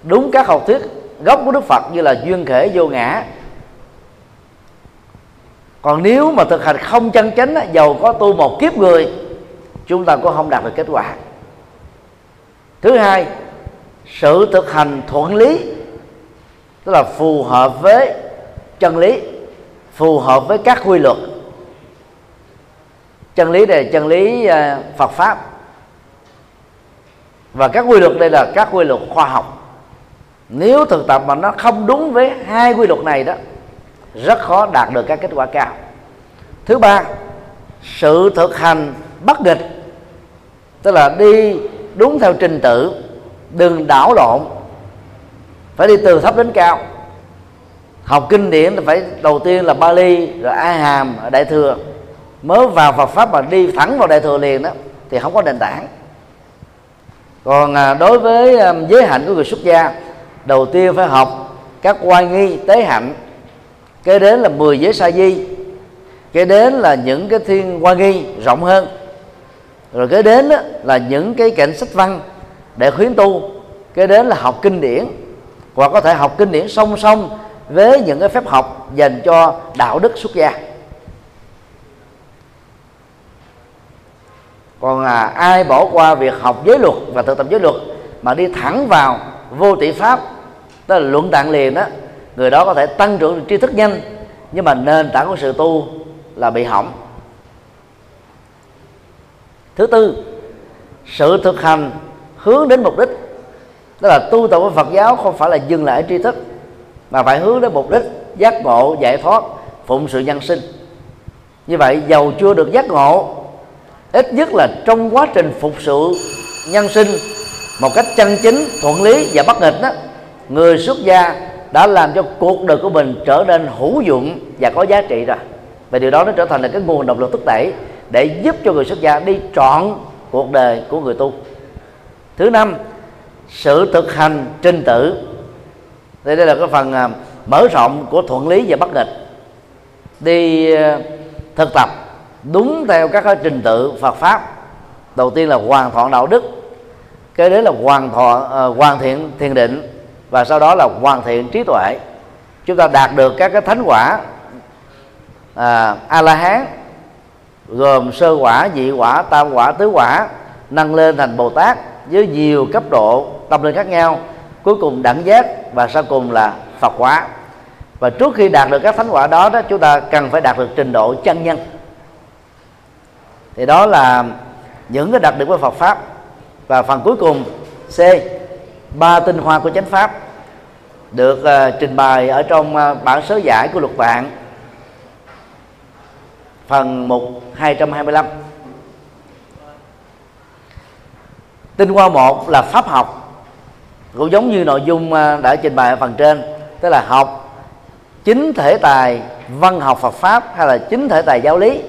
đúng các học thuyết gốc của Đức Phật như là duyên khể, vô ngã. Còn nếu mà thực hành không chân chánh giàu có tu một kiếp người, chúng ta cũng không đạt được kết quả. Thứ hai, sự thực hành thuận lý, tức là phù hợp với chân lý, phù hợp với các quy luật chân lý này chân lý à, Phật pháp. Và các quy luật đây là các quy luật khoa học. Nếu thực tập mà nó không đúng với hai quy luật này đó, rất khó đạt được các kết quả cao. Thứ ba, sự thực hành bất nghịch, tức là đi đúng theo trình tự, đừng đảo lộn, phải đi từ thấp đến cao. Học kinh điển là phải, đầu tiên là Bali, rồi A Hàm Đại thừa mới vào Phật pháp mà đi thẳng vào Đại thừa liền đó thì không có nền tảng. Còn à, đối với à, giới hạnh của người xuất gia đầu tiên phải học các quan nghi tế hạnh. Kế đến là 10 giới sa di kế đến là những cái thiên quan nghi rộng hơn. Rồi kế đến đó, là những cái cảnh sách văn để khuyến tu kế đến là học kinh điển hoặc có thể học kinh điển song song với những cái phép học dành cho đạo đức xuất gia. Còn à, ai bỏ qua việc học giới luật và thực tập giới luật mà đi thẳng vào vô tỷ pháp tức là luận tạng liền đó người đó có thể tăng trưởng tri thức nhanh nhưng mà nền tảng của sự tu là bị hỏng. Thứ tư sự thực hành hướng đến mục đích đó là tu tập của Phật giáo không phải là dừng lại ở tri thức mà phải hướng đến mục đích giác ngộ giải thoát phụng sự nhân sinh. Như vậy giàu chưa được giác ngộ ít nhất là trong quá trình phục sự nhân sinh một cách chân chính, thuận lý và bất nghịch đó, người xuất gia đã làm cho cuộc đời của mình trở nên hữu dụng và có giá trị rồi. Và điều đó nó trở thành là cái nguồn động lực thúc đẩy để giúp cho người xuất gia đi trọn cuộc đời của người tu. Thứ năm, sự thực hành trinh tử đây đây là cái phần à, mở rộng của thuận lý và bất nghịch. Đi à, thực tập đúng theo các trình tự Phật pháp. Đầu tiên là hoàn thọ đạo đức cái đấy là hoàn thọ uh, hoàn thiện thiền định và sau đó là hoàn thiện trí tuệ. Chúng ta đạt được các cái thánh quả à, a la hán gồm sơ quả nhị quả tam quả tứ quả nâng lên thành bồ tát với nhiều cấp độ tâm linh khác nhau cuối cùng đẳng giác và sau cùng là phật quả. Và trước khi đạt được các thánh quả đó đó chúng ta cần phải đạt được trình độ chân nhân thì đó là những cái đặc điểm của Phật pháp. Và phần cuối cùng C ba tinh hoa của chánh pháp được uh, trình bày ở trong uh, bản sớ giải của luật vạn phần 1 225 tinh hoa một là pháp học cũng giống như nội dung uh, đã trình bày ở phần trên tức là học chính thể tài văn học Phật pháp hay là chính thể tài giáo lý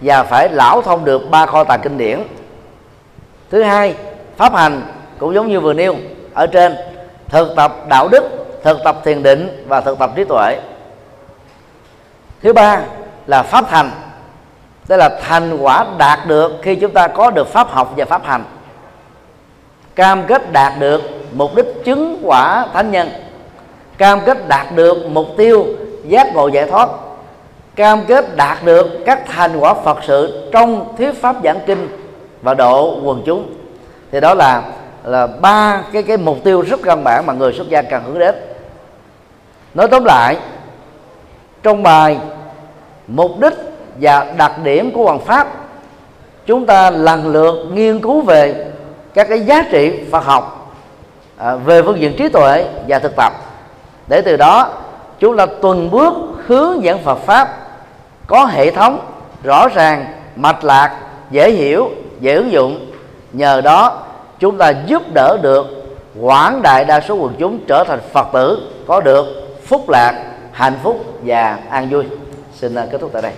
và phải lão thông được ba kho tàng kinh điển. Thứ hai, pháp hành cũng giống như vừa nêu ở trên, thực tập đạo đức, thực tập thiền định và thực tập trí tuệ. Thứ ba là pháp thành đây là thành quả đạt được khi chúng ta có được pháp học và pháp hành. Cam kết đạt được mục đích chứng quả thánh nhân. Cam kết đạt được mục tiêu giác ngộ giải thoát cam kết đạt được các thành quả Phật sự trong thuyết pháp giảng kinh và độ quần chúng. Thì đó là là ba cái cái mục tiêu rất căn bản mà người xuất gia cần hướng đến. Nói tóm lại trong bài mục đích và đặc điểm của hoàng pháp chúng ta lần lượt nghiên cứu về các cái giá trị Phật học à, về phương diện trí tuệ và thực tập. Để từ đó chúng ta tuần bước hướng dẫn Phật pháp có hệ thống, rõ ràng, mạch lạc, dễ hiểu, dễ ứng dụng. Nhờ đó, chúng ta giúp đỡ được quảng đại đa số quần chúng trở thành phật tử, có được phúc lạc, hạnh phúc và an vui. Xin à, kết thúc tại đây.